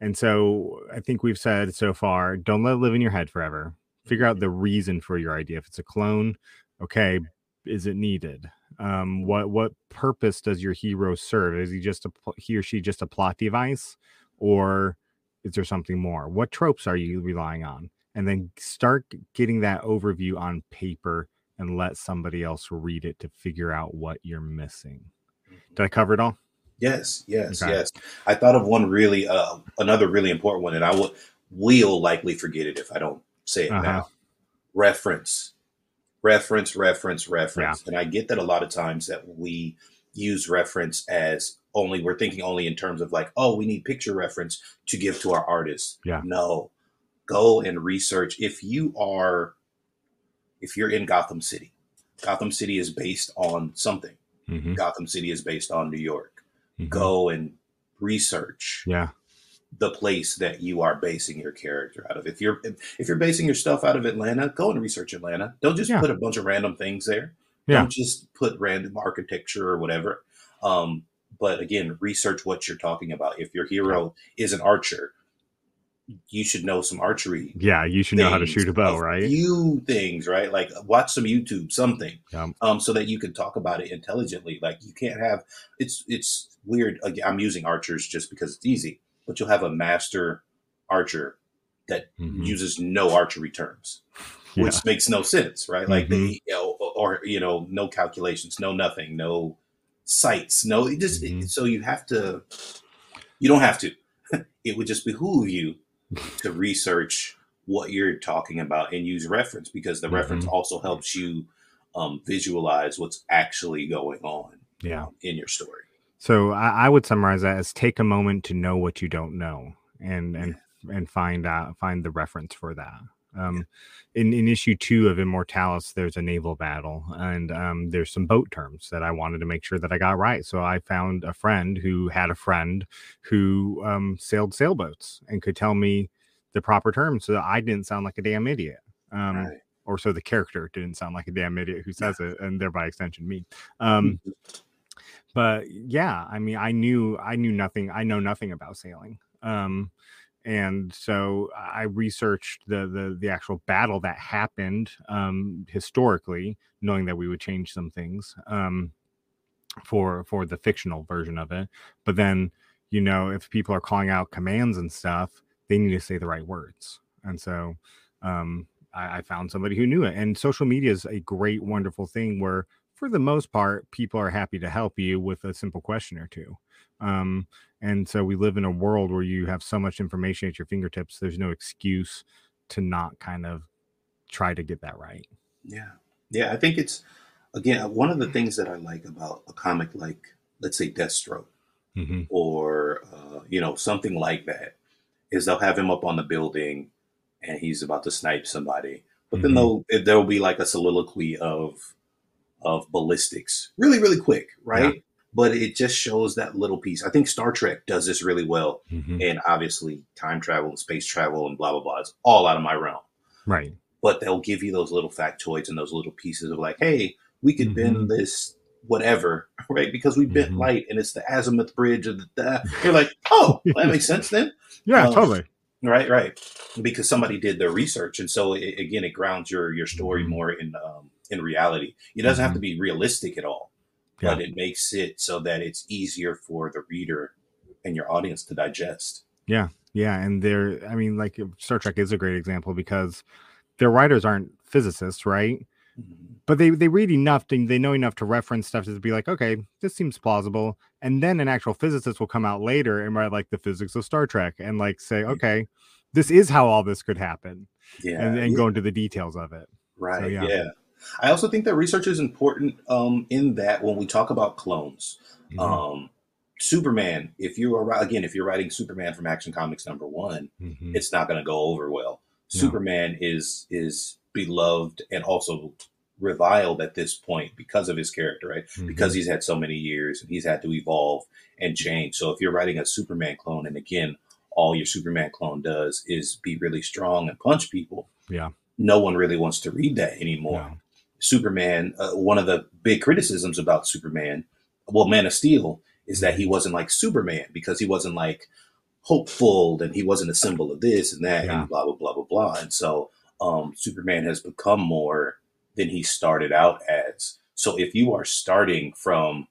and so i think we've said so far don't let it live in your head forever. Figure out the reason for your idea. If it's a clone okay is it needed um what what purpose does your hero serve? Is he just a he or she just a plot device or is there something more? What tropes are you relying on? And then start getting that overview on paper and let somebody else read it to figure out what you're missing. Did i cover it all? Yes yes Okay. yes. I thought of one really uh, another really important one and i will will likely forget it if i don't say it Uh-huh. now reference reference reference reference. And i get that a lot of times that we use reference as only we're thinking only in terms of like oh we need picture reference to give to our artists. Yeah. no. Go and research. If you are if you're in gotham city gotham city is based on something. Mhm, gotham city is based on new york. Mhm. go and research. Yeah the place that you are basing your character out of. If you're if you're basing your stuff out of Atlanta, go and research Atlanta. Don't just Yeah. put a bunch of random things there. Yeah. Don't just put random architecture or whatever. Um, but again, research what you're talking about. If your hero is an archer, you should know some archery. yeah you should know how to shoot a bow a right Few things, right? Like watch some YouTube, something, um, so that you can talk about it intelligently. Like you can't have it's it's weird. I'm using archers just because it's easy, but you'll have a master archer that Mhm. uses no archery terms, yeah which makes no sense, right? Like Mhm. they, you know, or you know, no calculations, no nothing, no sights, no. It just Mhm. so you have to. You don't have to. it would just behoove you to research what you're talking about and use reference because the reference Mhm. also helps you um, visualize what's actually going on yeah um, in your story. So I, I would summarize that as take a moment to know what you don't know and and and find out find the reference for that. Um, in, in issue two of Immortalis, there's a naval battle, and um, there's some boat terms that I wanted to make sure that I got right. So I found a friend who had a friend who um, sailed sailboats and could tell me the proper terms, so that I didn't sound like a damn idiot. Um, Right. Or so the character didn't sound like a damn idiot who says it, and thereby extension me. Um, but yeah, I mean, I knew I knew nothing. I know nothing about sailing. Um, and so I researched the the the actual battle that happened um, historically, knowing that we would change some things um, for for the fictional version of it. But then, you know, if people are calling out commands and stuff, they need to say the right words. And so um, I, I found somebody who knew it. And social media is a great, wonderful thing where, for the most part, people are happy to help you with a simple question or two. Um, and so we live in a world where you have so much information at your fingertips. There's no excuse to not kind of try to get that right. Yeah. Yeah. I think it's, again, one of the things that I like about a comic like, let's say, Deathstroke Mm-hmm. or, uh, you know, something like that is they'll have him up on the building and he's about to snipe somebody. But then Mhm. there'll, there'll be like a soliloquy of, of ballistics really, really quick. Right. But it just shows that little piece. I think Star Trek does this really well. Mm-hmm. And obviously, time travel and space travel and blah, blah, blah is all out of my realm. Right. But they'll give you those little factoids and those little pieces of like, hey, we could Mhm. bend this whatever, right? Because we bent Mhm. light and it's the azimuth bridge of the. the you're like, oh, well, that makes sense then. Yeah, Um, totally. Right, right. Because somebody did their research, and so it, again, it grounds your your story Mhm. more in um, in reality. It doesn't have to mm-hmm. be realistic at all, Yeah. but it makes it so that it's easier for the reader and your audience to digest. Yeah, Yeah. and they're I mean, like Star Trek is a great example because their writers aren't physicists, right? Mm-hmm. But they they read enough to they know enough to reference stuff to be like, okay, this seems plausible. And then an actual physicist will come out later and write like the physics of Star Trek and like say, okay, this is how all this could happen, Yeah, and, and yeah. go into the details of it. Right. yeah. yeah. I also think that research is important um, in that when we talk about clones, Mhm, um, Superman, if you are again, if you're writing Superman from Action Comics number one, mhm. it's not going to go over well. No. Superman is is beloved and also reviled at this point because of his character, right? Mhm. Because he's had so many years and he's had to evolve and change. So if you're writing a Superman clone, and again, all your Superman clone does is be really strong and punch people, Yeah. no one really wants to read that anymore. No. Superman, uh, one of the big criticisms about Superman, well, Man of Steel, is that he wasn't like Superman because he wasn't like hopeful and he wasn't a symbol of this and that Yeah. and blah blah blah blah blah. And so um, Superman has become more than he started out as. So if you are starting from,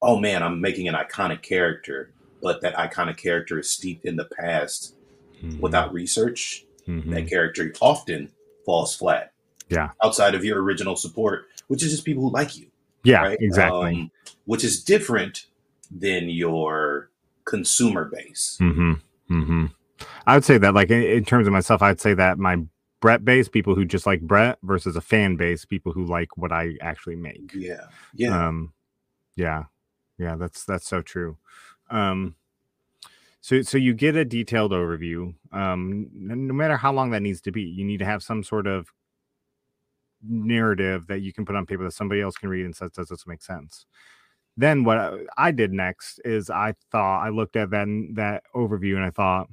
oh man, I'm making an iconic character, but that iconic character is steeped in the past Mhm, without research, mhm. that character often falls flat. Yeah. Outside of your original support, which is just people who like you. yeah, right? exactly. Um, which is different than your consumer base. hmm hmm I would say that, like in, in terms of myself, I'd say that my Brett base, people who just like Brett, versus a fan base, people who like what I actually make. Yeah. Yeah. Um, yeah, yeah, that's that's so true. Um, so so you get a detailed overview. Um, no matter how long that needs to be, you need to have some sort of narrative that you can put on paper that somebody else can read and says, "Does this make sense?" Then what I, did next is I thought I looked at that that overview and I thought.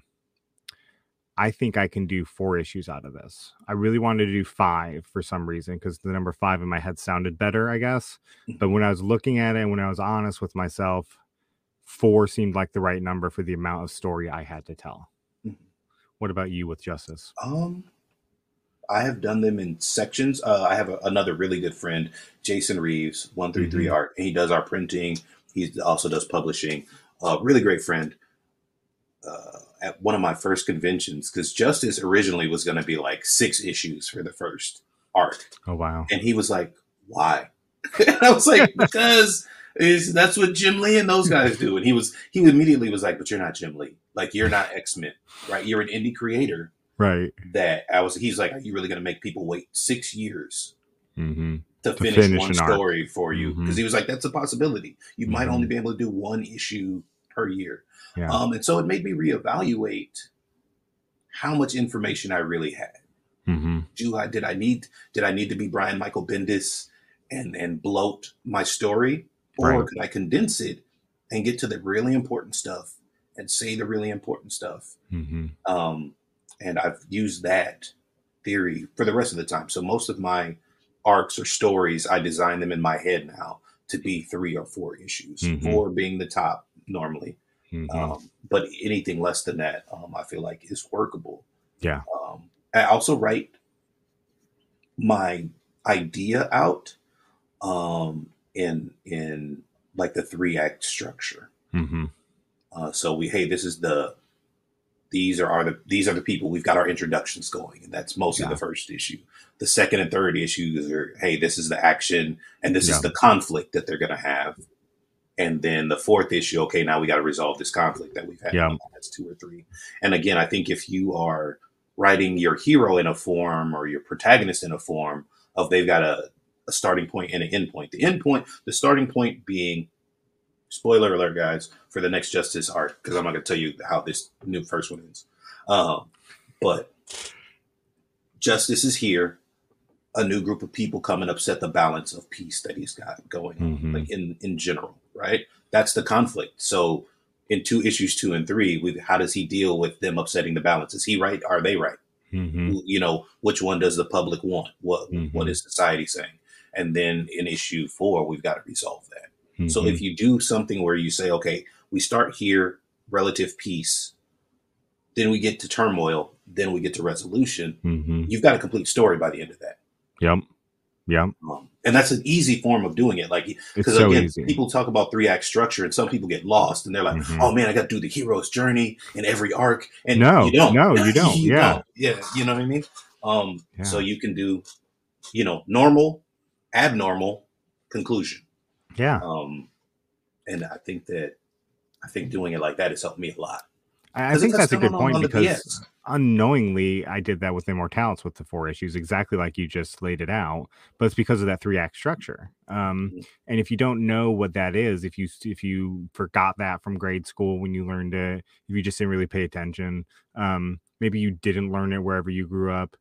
I think I can do four issues out of this. I really wanted to do five for some reason because the number five in my head sounded better, I guess. But when I was looking at it, and when I was honest with myself, four seemed like the right number for the amount of story I had to tell. Mhm. What about you with Justice? Um, I have done them in sections. Uh, I have a, another really good friend, Jason Reeves, one three three Mhm. Art. He does our printing. He also does publishing. Uh, really great friend. Uh, at one of my first conventions, because Justice originally was going to be like six issues for the first arc, Oh wow. and he was like, "Why?" I was like, "Because." Is that's what Jim Lee and those guys do, and he was he immediately was like, "But you're not Jim Lee, like you're not X Men, right? You're an indie creator, Right. that I was he's like, Are you really gonna make people wait six years Mm-hmm. to, To finish, finish one an arc. story for you? Because he was like, That's a possibility. You might Mhm. only be able to do one issue per year. Yeah. Um, and so it made me reevaluate how much information I really had. Mm-hmm. Do I did I need did I need to be Brian Michael Bendis and and bloat my story? Or Right. could I condense it and get to the really important stuff and say the really important stuff Mm-hmm. um, and I've used that theory for the rest of the time. So most of my arcs or stories, I design them in my head now to be three or four issues, Mhm. four being the top normally. Mhm. Um, but anything less than that, um, I feel like is workable. Yeah. Um, I also write my idea out um, in in like the three act structure. Mhm. Uh, so we, hey, this is the these are, are the these are the people we've got our introductions going, and that's mostly Yeah. the first issue. The second and third issues are, hey, this is the action, and this Yeah. is the conflict that they're going to have. And then the fourth issue, okay, now we got to resolve this conflict that we've had. Yeah. That's two or three. And again, I think if you are writing your hero in a form or your protagonist in a form of they've got a, a starting point and an end point. The end point, the starting point being spoiler alert, guys, for the next Justice arc, because I'm not going to tell you how this new first one ends. Um, but Justice is here. A new group of people come and upset the balance of peace that he's got going on, Mhm. like in in general, right? That's the conflict. So in two issues two and three, with how does he deal with them upsetting the balance? Is he right? Are they right? Mhm. you know which one does the public want what Mhm. what is society saying and then in issue four we've got to resolve that so Mhm. if you do something where you say okay we start here relative peace then we get to turmoil then we get to resolution Mhm. you've got a complete story by the end of that Yep. Yep. um, and that's an easy form of doing it like because so again easy. people talk about three act structure and some people get lost and they're like Mhm. oh man i got to do the hero's journey in every arc and No, you don't no, you don't. Yeah. yeah you know what i mean um Yeah. so you can do you know normal abnormal conclusion yeah. um and i think that i think doing it like that has helped me a lot I, think that's a good on- point on because BS. unknowingly I did that with Immortalis with the four issues, exactly like you just laid it out. But it's because of that three act structure. Um, Mhm. and if you don't know what that is, if you if you forgot that from grade school when you learned it, if you just didn't really pay attention, um, maybe you didn't learn it wherever you grew up.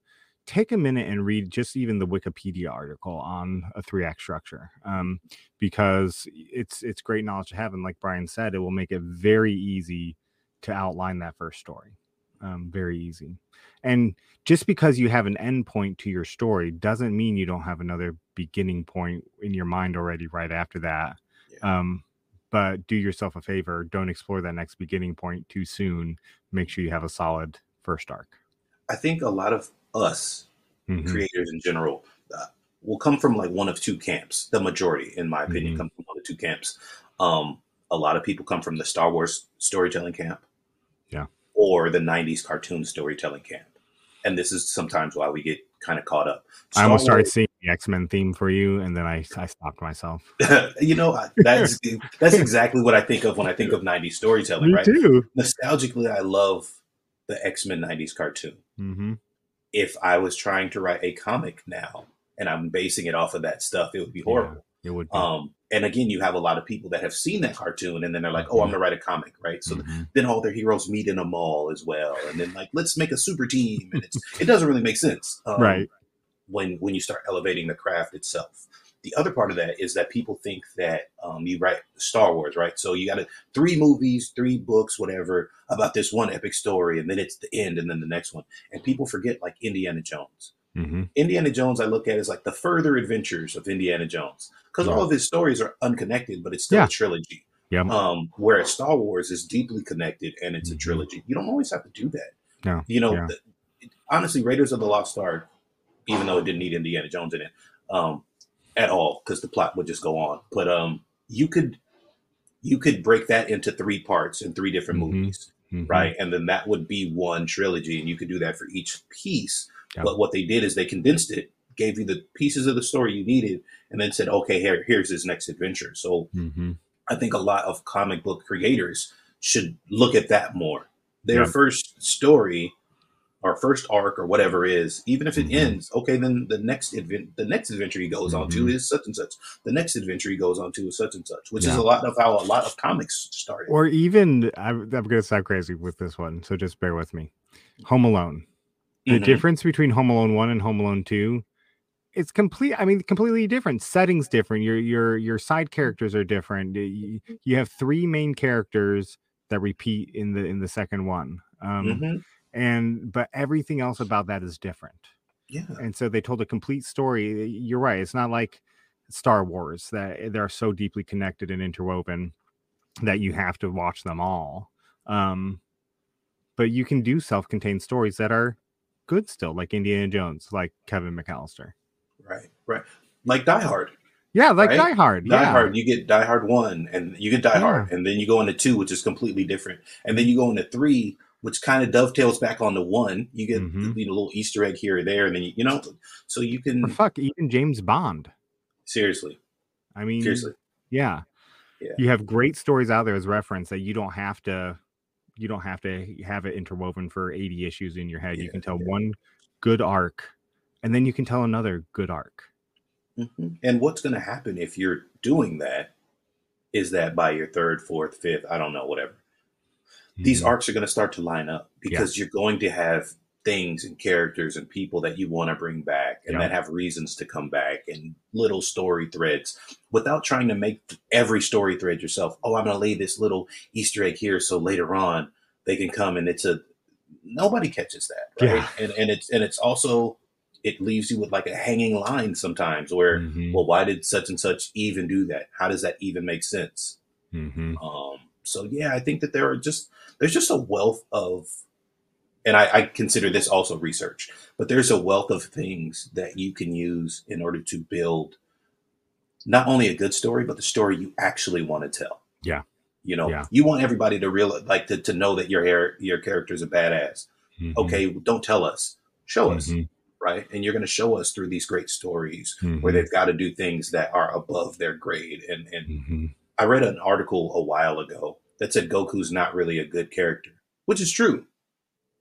Take a minute and read just even the Wikipedia article on a three act structure, um, because it's it's great knowledge to have. And like Brian said, it will make it very easy to outline that first story. Um, very easy. And just because you have an end point to your story doesn't mean you don't have another beginning point in your mind already right after that. Um, but do yourself a favor, don't explore that next beginning point too soon. Make sure you have a solid first arc. i think a lot of us Mhm. creators in general uh, will come from like one of two camps. The majority, in my opinion, Mhm. come from one of two camps. Um, a lot of people come from the Star Wars storytelling camp, Yeah. or the '90s cartoon storytelling camp, and this is sometimes why we get kind of caught up. I almost Star started seeing the X Men theme for you, and then I, I stopped myself. You know, that's that's exactly what I think of when I think of '90s storytelling. Right? too. Nostalgically, I love the X Men '90s cartoon. hmm If I was trying to write a comic now and I'm basing it off of that stuff, it would be horrible. It would be. Um, and again, you have a lot of people that have seen that cartoon and then they're like, oh, I'm Mhm. going to write a comic, right? So Mhm. then all their heroes meet in a mall as well. And then, like, let's make a super team. And it's, it doesn't really make sense. um, Right. When, when you start elevating the craft itself. The other part of that is that people think that um, you write Star Wars, right? So you got a, three movies, three books, whatever, about this one epic story, and then it's the end, and then the next one. And people forget, like Indiana Jones. hmm Indiana Jones, I look at as like the further adventures of Indiana Jones because Yeah. all of his stories are unconnected, but it's still Yeah. a trilogy. Yep. Um, whereas Star Wars is deeply connected and it's a Mhm. trilogy. You don't always have to do that. No, You know, yeah. the, honestly, Raiders of the Lost Ark, even though it didn't need Indiana Jones in it um, at all, because the plot would just go on. But um, you could you could break that into three parts in three different Mhm. movies Mhm. right? And then that would be one trilogy, and you could do that for each piece. Yeah. But what they did is they condensed it, gave you the pieces of the story you needed, and then said, "Okay, here, here's his next adventure." So Mhm. I think a lot of comic book creators should look at that more. Their Yeah. first story or first arc or whatever is, even if it Mhm. ends, okay, then the next advent, the next adventure he goes on to Mhm. is such and such. The next adventure he goes on to is such and such, which is a lot of how a lot of comics started. Or even, I'm, I'm going to sound crazy with this one, so just bear with me. Home Alone. The Mhm. difference between Home Alone 1 and Home Alone 2 it's complete I mean completely different. Settings different. Your your your side characters are different. You, you have three main characters that repeat in the in the second one. Um Mhm. And but everything else about that is different. Yeah. and so they told a complete story. You're right. It's not like Star Wars that they're so deeply connected and interwoven that you have to watch them all. Um, but you can do self-contained stories that are good still, like Indiana Jones, like Kevin McAllister. Right, right. Like Die Hard. Yeah, like Right? Die Hard. Die yeah. Hard, you get Die Hard one, and you get Die Hard, and then you go into two, which is completely different, and then you go into three, which kind of dovetails back onto one. You get Mhm. you know, a little Easter egg here or there, and then you, you know, so you Or can fuck, even James Bond. seriously, I mean, seriously, yeah. Yeah. You have great stories out there as reference that you don't have to you don't have to have it interwoven for 80 issues in your head. you can tell yeah. one good arc and then you can tell another good arc. hmm And what's going to happen if you're doing that is that by your third, fourth, fifth, I don't know, whatever, these Mhm. arcs are going to start to line up because you're going to have things and characters and people that you want to bring back and Yeah. that have reasons to come back and little story threads without trying to make every story thread yourself. Oh, I'm going to lay this little Easter egg here so later on they can come and it's a nobody catches that, right? Yeah. And and it's and it's also it leaves you with like a hanging line sometimes where Mhm. well why did such and such even do that? How does that even make sense? Mhm. Um, so yeah, I think that there are just there's just a wealth of, and I, I consider this also research, but there's a wealth of things that you can use in order to build not only a good story, but the story you actually want to tell. Yeah. You know, Yeah. you want everybody to real like to, to know that your hair your character is a badass. Mhm. Okay, don't tell us, show us, Mhm. right? And you're going to show us through these great stories where Mhm. they've got to do things that are above their grade and and Mhm. I read an article a while ago that said Goku's not really a good character, which is true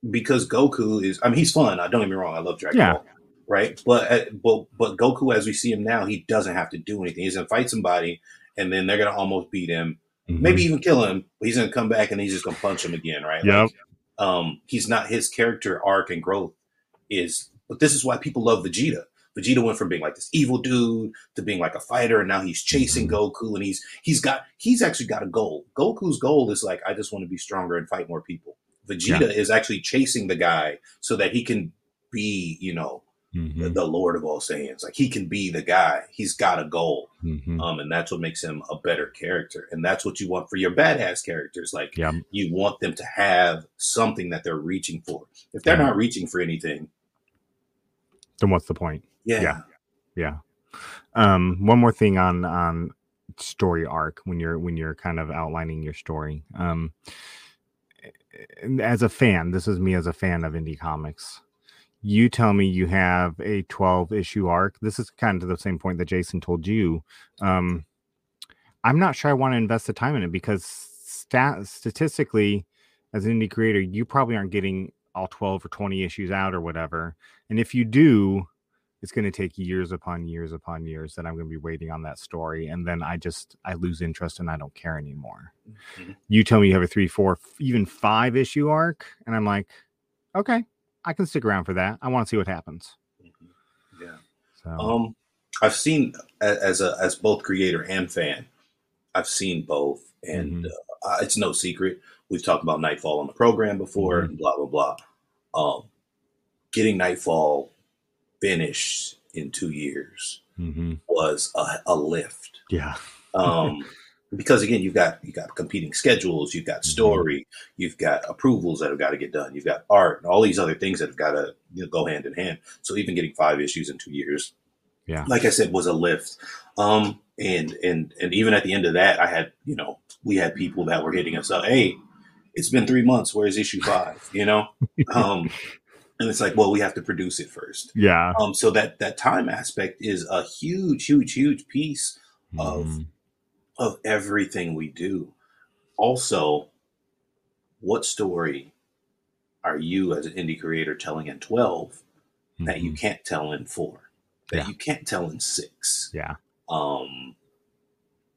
because Goku is. I mean, he's fun. I don't get me wrong. I love Dragon Yeah. Ball, right? But uh, but but Goku, as we see him now, he doesn't have to do anything. He's gonna fight somebody, and then they're gonna almost beat him, Mhm. maybe even kill him. But he's gonna come back and he's just gonna punch him again, right? Yep. Like, um, he's not his character arc and growth is. But this is why people love Vegeta. Vegeta went from being like this evil dude to being like a fighter, and now he's chasing Goku, and he's he's got he's actually got a goal. Goku's goal is like I just want to be stronger and fight more people. Vegeta is actually chasing the guy so that he can be, you know, the, Mhm. the Lord of all Saiyans. Like he can be the guy. He's got a goal, Mhm. um, and that's what makes him a better character. And that's what you want for your badass characters. Like Yeah. you want them to have something that they're reaching for. If they're Yeah. not reaching for anything, Then what's the point? Yeah, Yeah. Yeah. Um, one more thing on on story arc when you're when you're kind of outlining your story. Um, as a fan, this is me as a fan of indie comics. You tell me you have a 12 issue arc. This is kind of the same point that Jason told you. Um, I'm not sure I want to invest the time in it because stat- statistically, as an indie creator, you probably aren't getting all 12 or 20 issues out or whatever. And if you do, it's going to take years upon years upon years that I'm going to be waiting on that story. And then I just, I lose interest and I don't care anymore. Mhm. You tell me you have a three, four, even five issue arc. And I'm like, okay, I can stick around for that. I want to see what happens. yeah. So, Um, I've seen as a as both creator and fan, I've seen both, and Mhm. uh, it's no secret. We've talked about Nightfall on the program before, Mhm. and blah blah blah. Um, getting Nightfall finished in two years mhm. was a, a lift. yeah. Um, because again, you've got you got competing schedules, you've got Mhm. story, you've got approvals that have got to get done, you've got art, and all these other things that have got to you know, go hand in hand. So even getting five issues in two years, Yeah. like I said, was a lift. Um, and and and even at the end of that, I had you know we had people that were hitting us up. Hey, it's been three months. Where's issue five? You know, um, and it's like, well, we have to produce it first. Yeah. Um, so that that time aspect is a huge, huge, huge piece of Mhm. of everything we do. Also, what story are you as an indie creator telling in 12 that you Mhm. can't tell in four, that Yeah. you can't tell in six? Yeah. Um,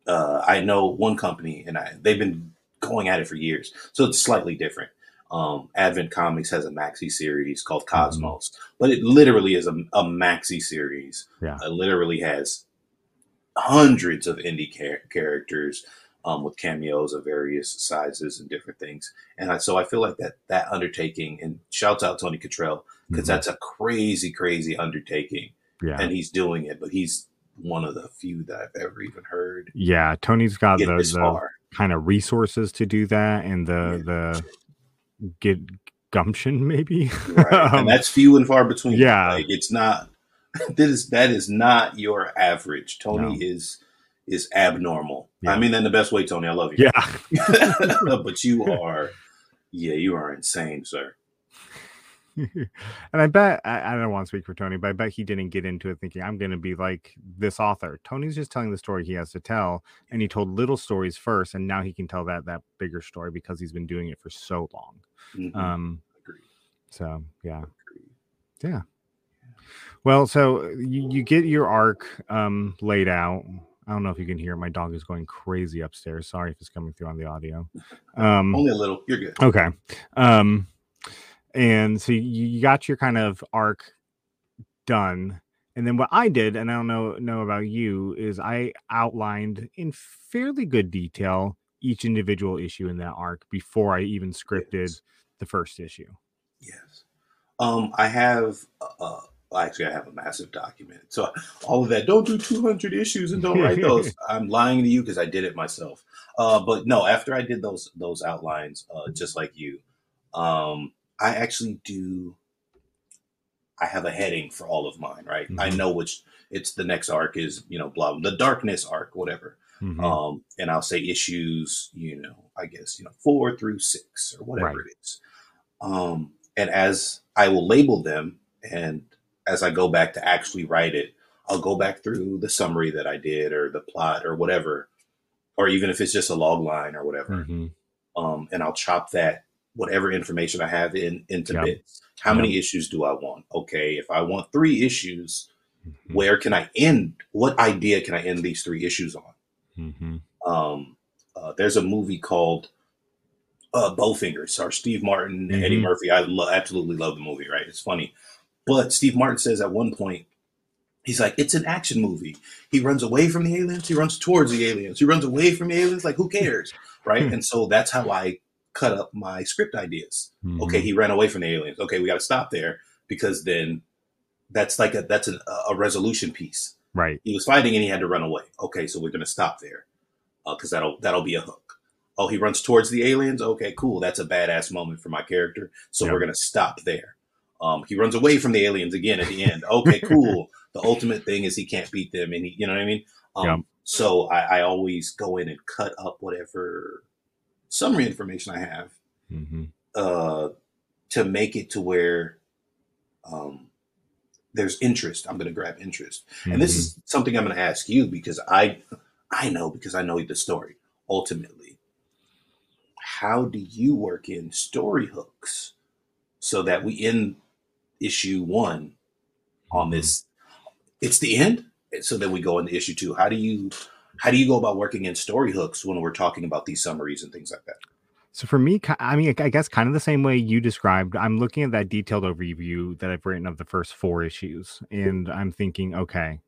uh, I know one company, and I, they've been going at it for years, so it's slightly different. Um, Advent Comics has a maxi series called Mm-hmm. Cosmos, but it literally is a, a maxi series. Yeah. It literally has hundreds of indie char- characters um, with cameos of various sizes and different things. And I, so I feel like that that undertaking, and shouts out Tony Cottrell because Mhm. that's a crazy, crazy undertaking yeah. and he's doing it, but he's one of the few that I've ever even heard Yeah, Tony's got the, the kind of resources to do that and the the get gumption maybe. Right. Um, and that's few and far between. yeah. Like it's not that is that is not your average. Tony No. is is abnormal. Yeah. I mean that in the best way, Tony. I love you. yeah. but you are yeah, you are insane, sir. and I bet I, I don't want to speak for Tony, but I bet he didn't get into it thinking I'm going to be like this author. Tony's just telling the story he has to tell, and he told little stories first, and now he can tell that that bigger story because he's been doing it for so long. Mhm. Um, Agreed. so yeah, Agreed. yeah. Well, so you, you get your arc um, laid out. I don't know if you can hear. it. My dog is going crazy upstairs. Sorry if it's coming through on the audio. Um, Only a little. You're good. Okay. Um and so you, you got your kind of arc done. And then what I did, and I don't know know about you, is I outlined in fairly good detail each individual issue in that arc before I even scripted Yes. the first issue. Yes. Um, I have. Uh, well, actually, I have a massive document. So all of that. Don't do 200 issues and don't write those. I'm lying to you because I did it myself. Uh, but no, after I did those those outlines, uh, just like you, um, I actually do. I have a heading for all of mine, right? I Mhm. know which it's the next arc is, you know, blah, the darkness arc, whatever. Mhm. Um, and I'll say issues, you know, I guess, you know, four through six or whatever Right. it is. Um, and as I will label them and as I go back to actually write it, I'll go back through the summary that I did or the plot or whatever, or even if it's just a log line or whatever. Mhm. Um, and I'll chop that whatever information I have in into bits. How many issues do I want? Okay, if I want three issues, Mhm. where can I end? What idea can I end these three issues on? Mhm. Um, uh, there's a movie called uh, Bowfingers, or Steve Martin, Eddie Mhm. Murphy. I lo- absolutely love the movie. Right, it's funny, but Steve Martin says at one point, he's like, "It's an action movie. He runs away from the aliens. He runs towards the aliens. He runs away from the aliens. Like, who cares?" right, Hmm. and so that's how I cut up my script ideas. Okay, Mhm. he ran away from the aliens. Okay, we got to stop there because then that's like a that's an, a resolution piece Right. he was fighting and he had to run away. Okay, so we're gonna stop there because that'll that'll be a hook. Oh, he runs towards the aliens. Okay, cool. That's a badass moment for my character. So Yeah. we're gonna stop there. Um, he runs away from the aliens again at the end. Okay, cool. the ultimate thing is he can't beat them, and he, you know what I mean. Um, Yeah. So I, I always go in and cut up whatever summary information I have Mhm. uh, to make it to where um, there's interest. I'm going to grab interest, and this is something I'm going to ask you because I I know because I know the story. Ultimately, how do you work in story hooks so that we end issue one on Mhm. this? It's the end, so then we go into issue two. How do you how do you go about working in story hooks when we're talking about these summaries and things like that? So for me, I mean, I guess kind of the same way you described. I'm looking at that detailed overview that I've written of the first four issues, and I'm thinking, okay,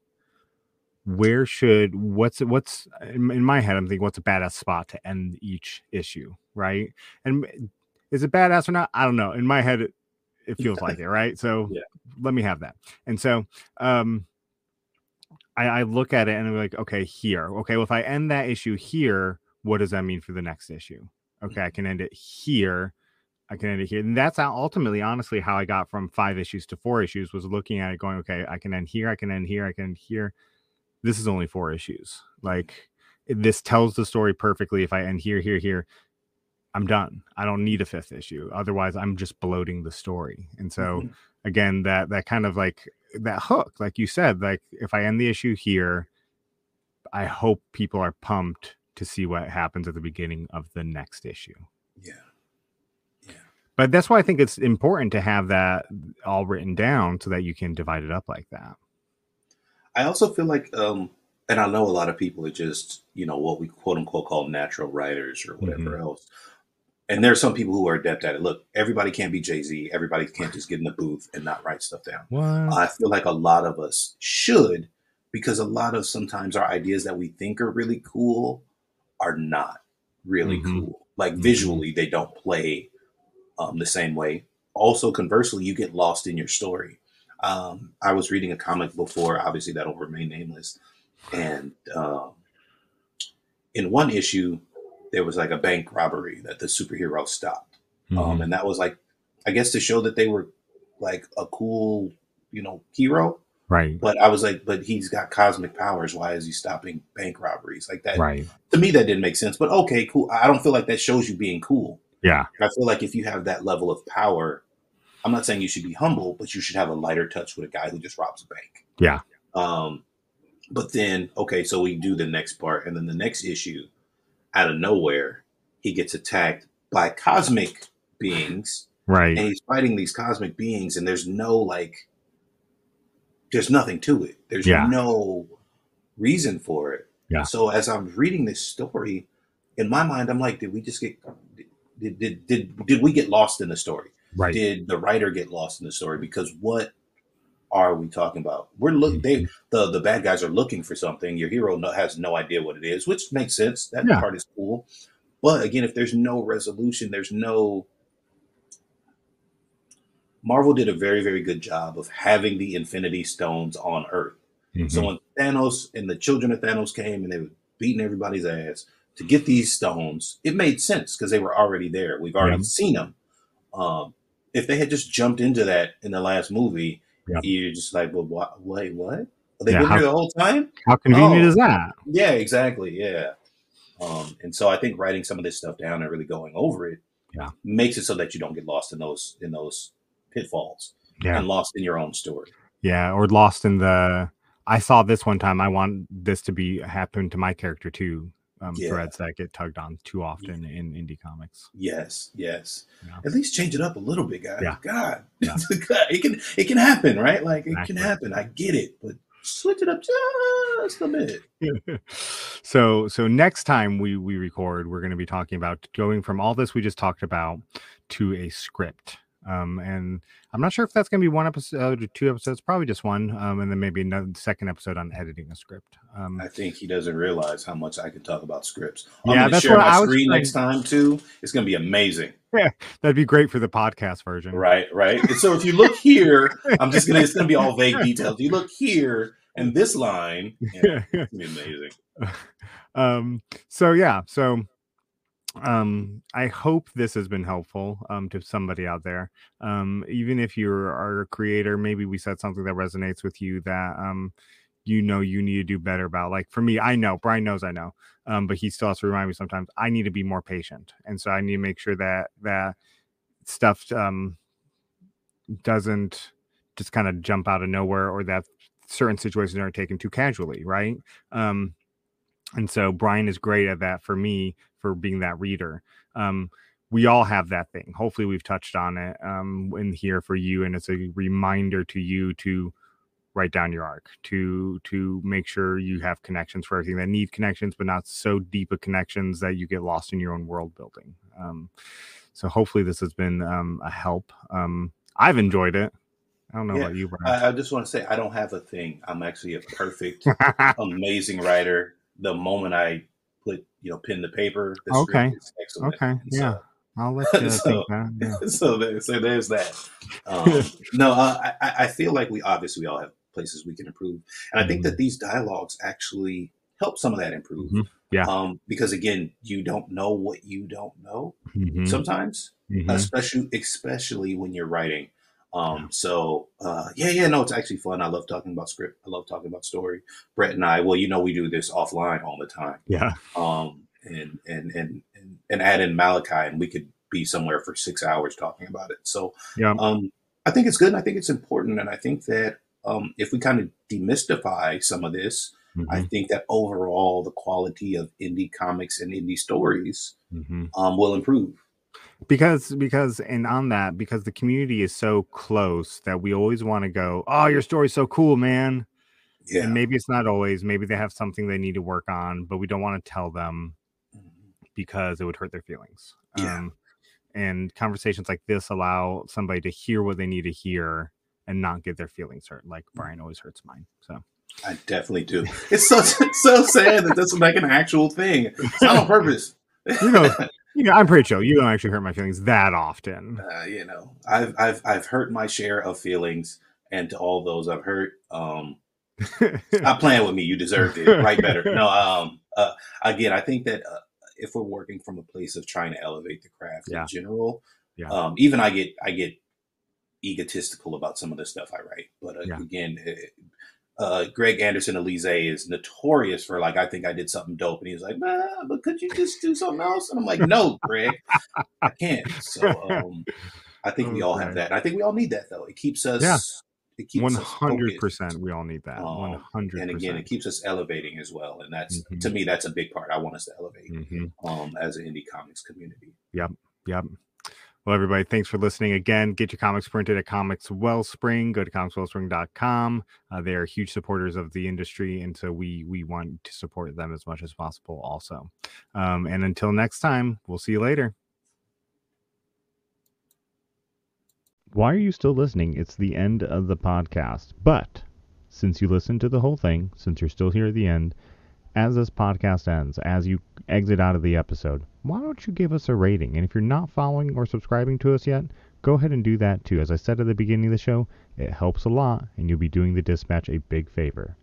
where should what's what's in my head? I'm thinking, what's a badass spot to end each issue, right? And is it badass or not? I don't know. In my head, it, it feels like it, right? So Yeah. let me have that. And so, um, I, I look at it and I'm like, okay, here, okay. Well, if I end that issue here, what does that mean for the next issue? okay, I can end it here. I can end it here. And that's how ultimately, honestly, how I got from five issues to four issues was looking at it going, okay, I can end here, I can end here, I can end here. This is only four issues. Like this tells the story perfectly. If I end here, here, here, I'm done. I don't need a fifth issue. Otherwise, I'm just bloating the story. And so Mhm. again, that that kind of like that hook, like you said, like if I end the issue here, I hope people are pumped to see what happens at the beginning of the next issue. yeah, yeah. But that's why I think it's important to have that all written down so that you can divide it up like that. I also feel like, um, and I know a lot of people are just, you know, what we quote unquote call natural writers or whatever else. And there are some people who are adept at it. Look, everybody can't be Jay Z. Everybody can't just get in the booth and not write stuff down. What? I feel like a lot of us should, because a lot of sometimes our ideas that we think are really cool are not really Mhm. cool. Like Mhm. visually, they don't play um, the same way. Also, conversely, you get lost in your story. Um, I was reading a comic before, obviously that'll remain nameless, and um, in one issue there was like a bank robbery that the superhero stopped, um, Mhm. and that was like I guess to show that they were like a cool you know hero. right. But I was like, but he's got cosmic powers. Why is he stopping bank robberies like that? Right. To me, that didn't make sense. But okay, cool. I don't feel like that shows you being cool. Yeah. I feel like if you have that level of power, I'm not saying you should be humble, but you should have a lighter touch with a guy who just robs a bank. Yeah. Um, but then, okay, so we do the next part, and then the next issue, out of nowhere, he gets attacked by cosmic beings, Right. and he's fighting these cosmic beings, and there's no like, there's nothing to it. There's Yeah. no reason for it. Yeah. So as I'm reading this story, in my mind, I'm like, did we just get did did did, did we get lost in the story? Right. Did the writer get lost in the story? Because what are we talking about? We're look they the the bad guys are looking for something. Your hero no, has no idea what it is, which makes sense. That Yeah. part is cool. But again, if there's no resolution, there's no Marvel did a very, very good job of having the Infinity Stones on Earth. Mhm. So when Thanos and the children of Thanos came and they were beating everybody's ass to get these stones, it made sense because they were already there. We've already Yeah. seen them. Um, if they had just jumped into that in the last movie, Yeah. you're just like, well, what? Wait, what? They Yeah, been how- here the whole time? How convenient Oh. is that? Yeah, exactly. Yeah. Um, and so I think writing some of this stuff down and really going over it Yeah. makes it so that you don't get lost in those in those pitfalls Yeah. and lost in your own story. Yeah. Or lost in the. I saw this one time. I want this to be happen to my character too. Um, Yeah. Threads that get tugged on too often in indie comics. Yes, yes. Yeah. At least change it up a little bit, guys. Yeah. God, Yeah. God, it can it can happen, right? Like it Exactly. can happen. I get it, but switch it up just a bit. so so next time we we record we're going to be talking about going from all this we just talked about to a script um and i'm not sure if that's going to be one episode or two episodes probably just one um and then maybe another second episode on editing a script um I think he doesn't realize how much I can talk about scripts. Yeah, I'm gonna that's share what my I was screen next time too. It's gonna be amazing. Yeah, that'd be great for the podcast version Right, right. So if you look here, I'm just gonna it's gonna be all vague details. You look here and this line, yeah, it's gonna be amazing. um so yeah so um i hope this has been helpful um to somebody out there. Um even if you are a creator maybe we said something that resonates with you that um you know you need to do better about. Like for me i know brian knows i know um but he still has to remind me sometimes i need to be more patient. And so i need to make sure that that stuff um doesn't just kind of jump out of nowhere or that certain situations aren't taken too casually right? Um and so brian is great at that for me for being that reader um we all have that thing hopefully we've touched on it um in here for you and it's a reminder to you to write down your arc to to make sure you have connections for everything that need connections but not so deep of connections that you get lost in your own world building um so hopefully this has been um a help um i've enjoyed it i don't know Yeah, about you Brian. I, I just want to say I don't have a thing. I'm actually a perfect, amazing writer. The moment I put you know pin the paper, Okay. script is excellent. Okay, yeah. so- i'll let you So- think that yeah. so there, so there's that. Um, no, uh, I, I feel like we obviously we all have places we can improve, and I think that these dialogues actually help some of that improve. Mhm. Yeah. Um, because again, you don't know what you don't know Mhm, sometimes, mhm. especially especially when you're writing. Um, so uh, yeah, yeah, no, it's actually fun. I love talking about script. I love talking about story. Brett and I, well, you know, we do this offline all the time yeah um, and, and and and and add in Malachi, and we could be somewhere for six hours talking about it. So, Yeah. um, I think it's good, and I think it's important, and I think that um, if we kind of demystify some of this, I Mhm, think that overall the quality of indie comics and indie stories mhm. um, will improve. Because because and on that because the community is so close that we always want to go oh your story's so cool man Yeah, and maybe it's not always maybe they have something they need to work on but we don't want to tell them because it would hurt their feelings Yeah. um and conversations like this allow somebody to hear what they need to hear and not get their feelings hurt like Mm-hmm. brian always hurts mine so I definitely do. It's so so sad that this is like an actual thing. It's not on purpose. you know you know i'm pretty sure you don't actually hurt my feelings that often uh, you know, I've I've I've hurt my share of feelings, and to all those I've hurt, um, Stop playing with me. You deserved it. Write better. No, um, uh, again, I think that uh, if we're working from a place of trying to elevate the craft Yeah. in general, Yeah. um, even I get I get egotistical about some of the stuff I write. But uh, Yeah. again, uh, uh, Greg Anderson Elysée is notorious for like I think I did something dope, and he's like, nah, but could you just do something else? And I'm like, no, Greg, I can't. So um, I think we all have that. And I think we all need that though. It keeps us. Yeah. It keeps hundred focused. percent. We all need that. Um, One hundred and again, it keeps us elevating as well, and that's Mhm. to me that's a big part. I want us to elevate hmm um, as an indie comics community. Yep yep. Well, everybody, thanks for listening again. Get your comics printed at Comix Wellspring. Go to comixwellspring.com. Uh, they are huge supporters of the industry, and so we we want to support them as much as possible. Also, um, and until next time, we'll see you later. Why are you still listening? It's the end of the podcast, but since you listened to the whole thing, since you're still here at the end, as this podcast ends, as you exit out of the episode, why don't you give us a rating? And if you're not following or subscribing to us yet, go ahead and do that too. As I said at the beginning of the show, it helps a lot, and you'll be doing the dispatch a big favor.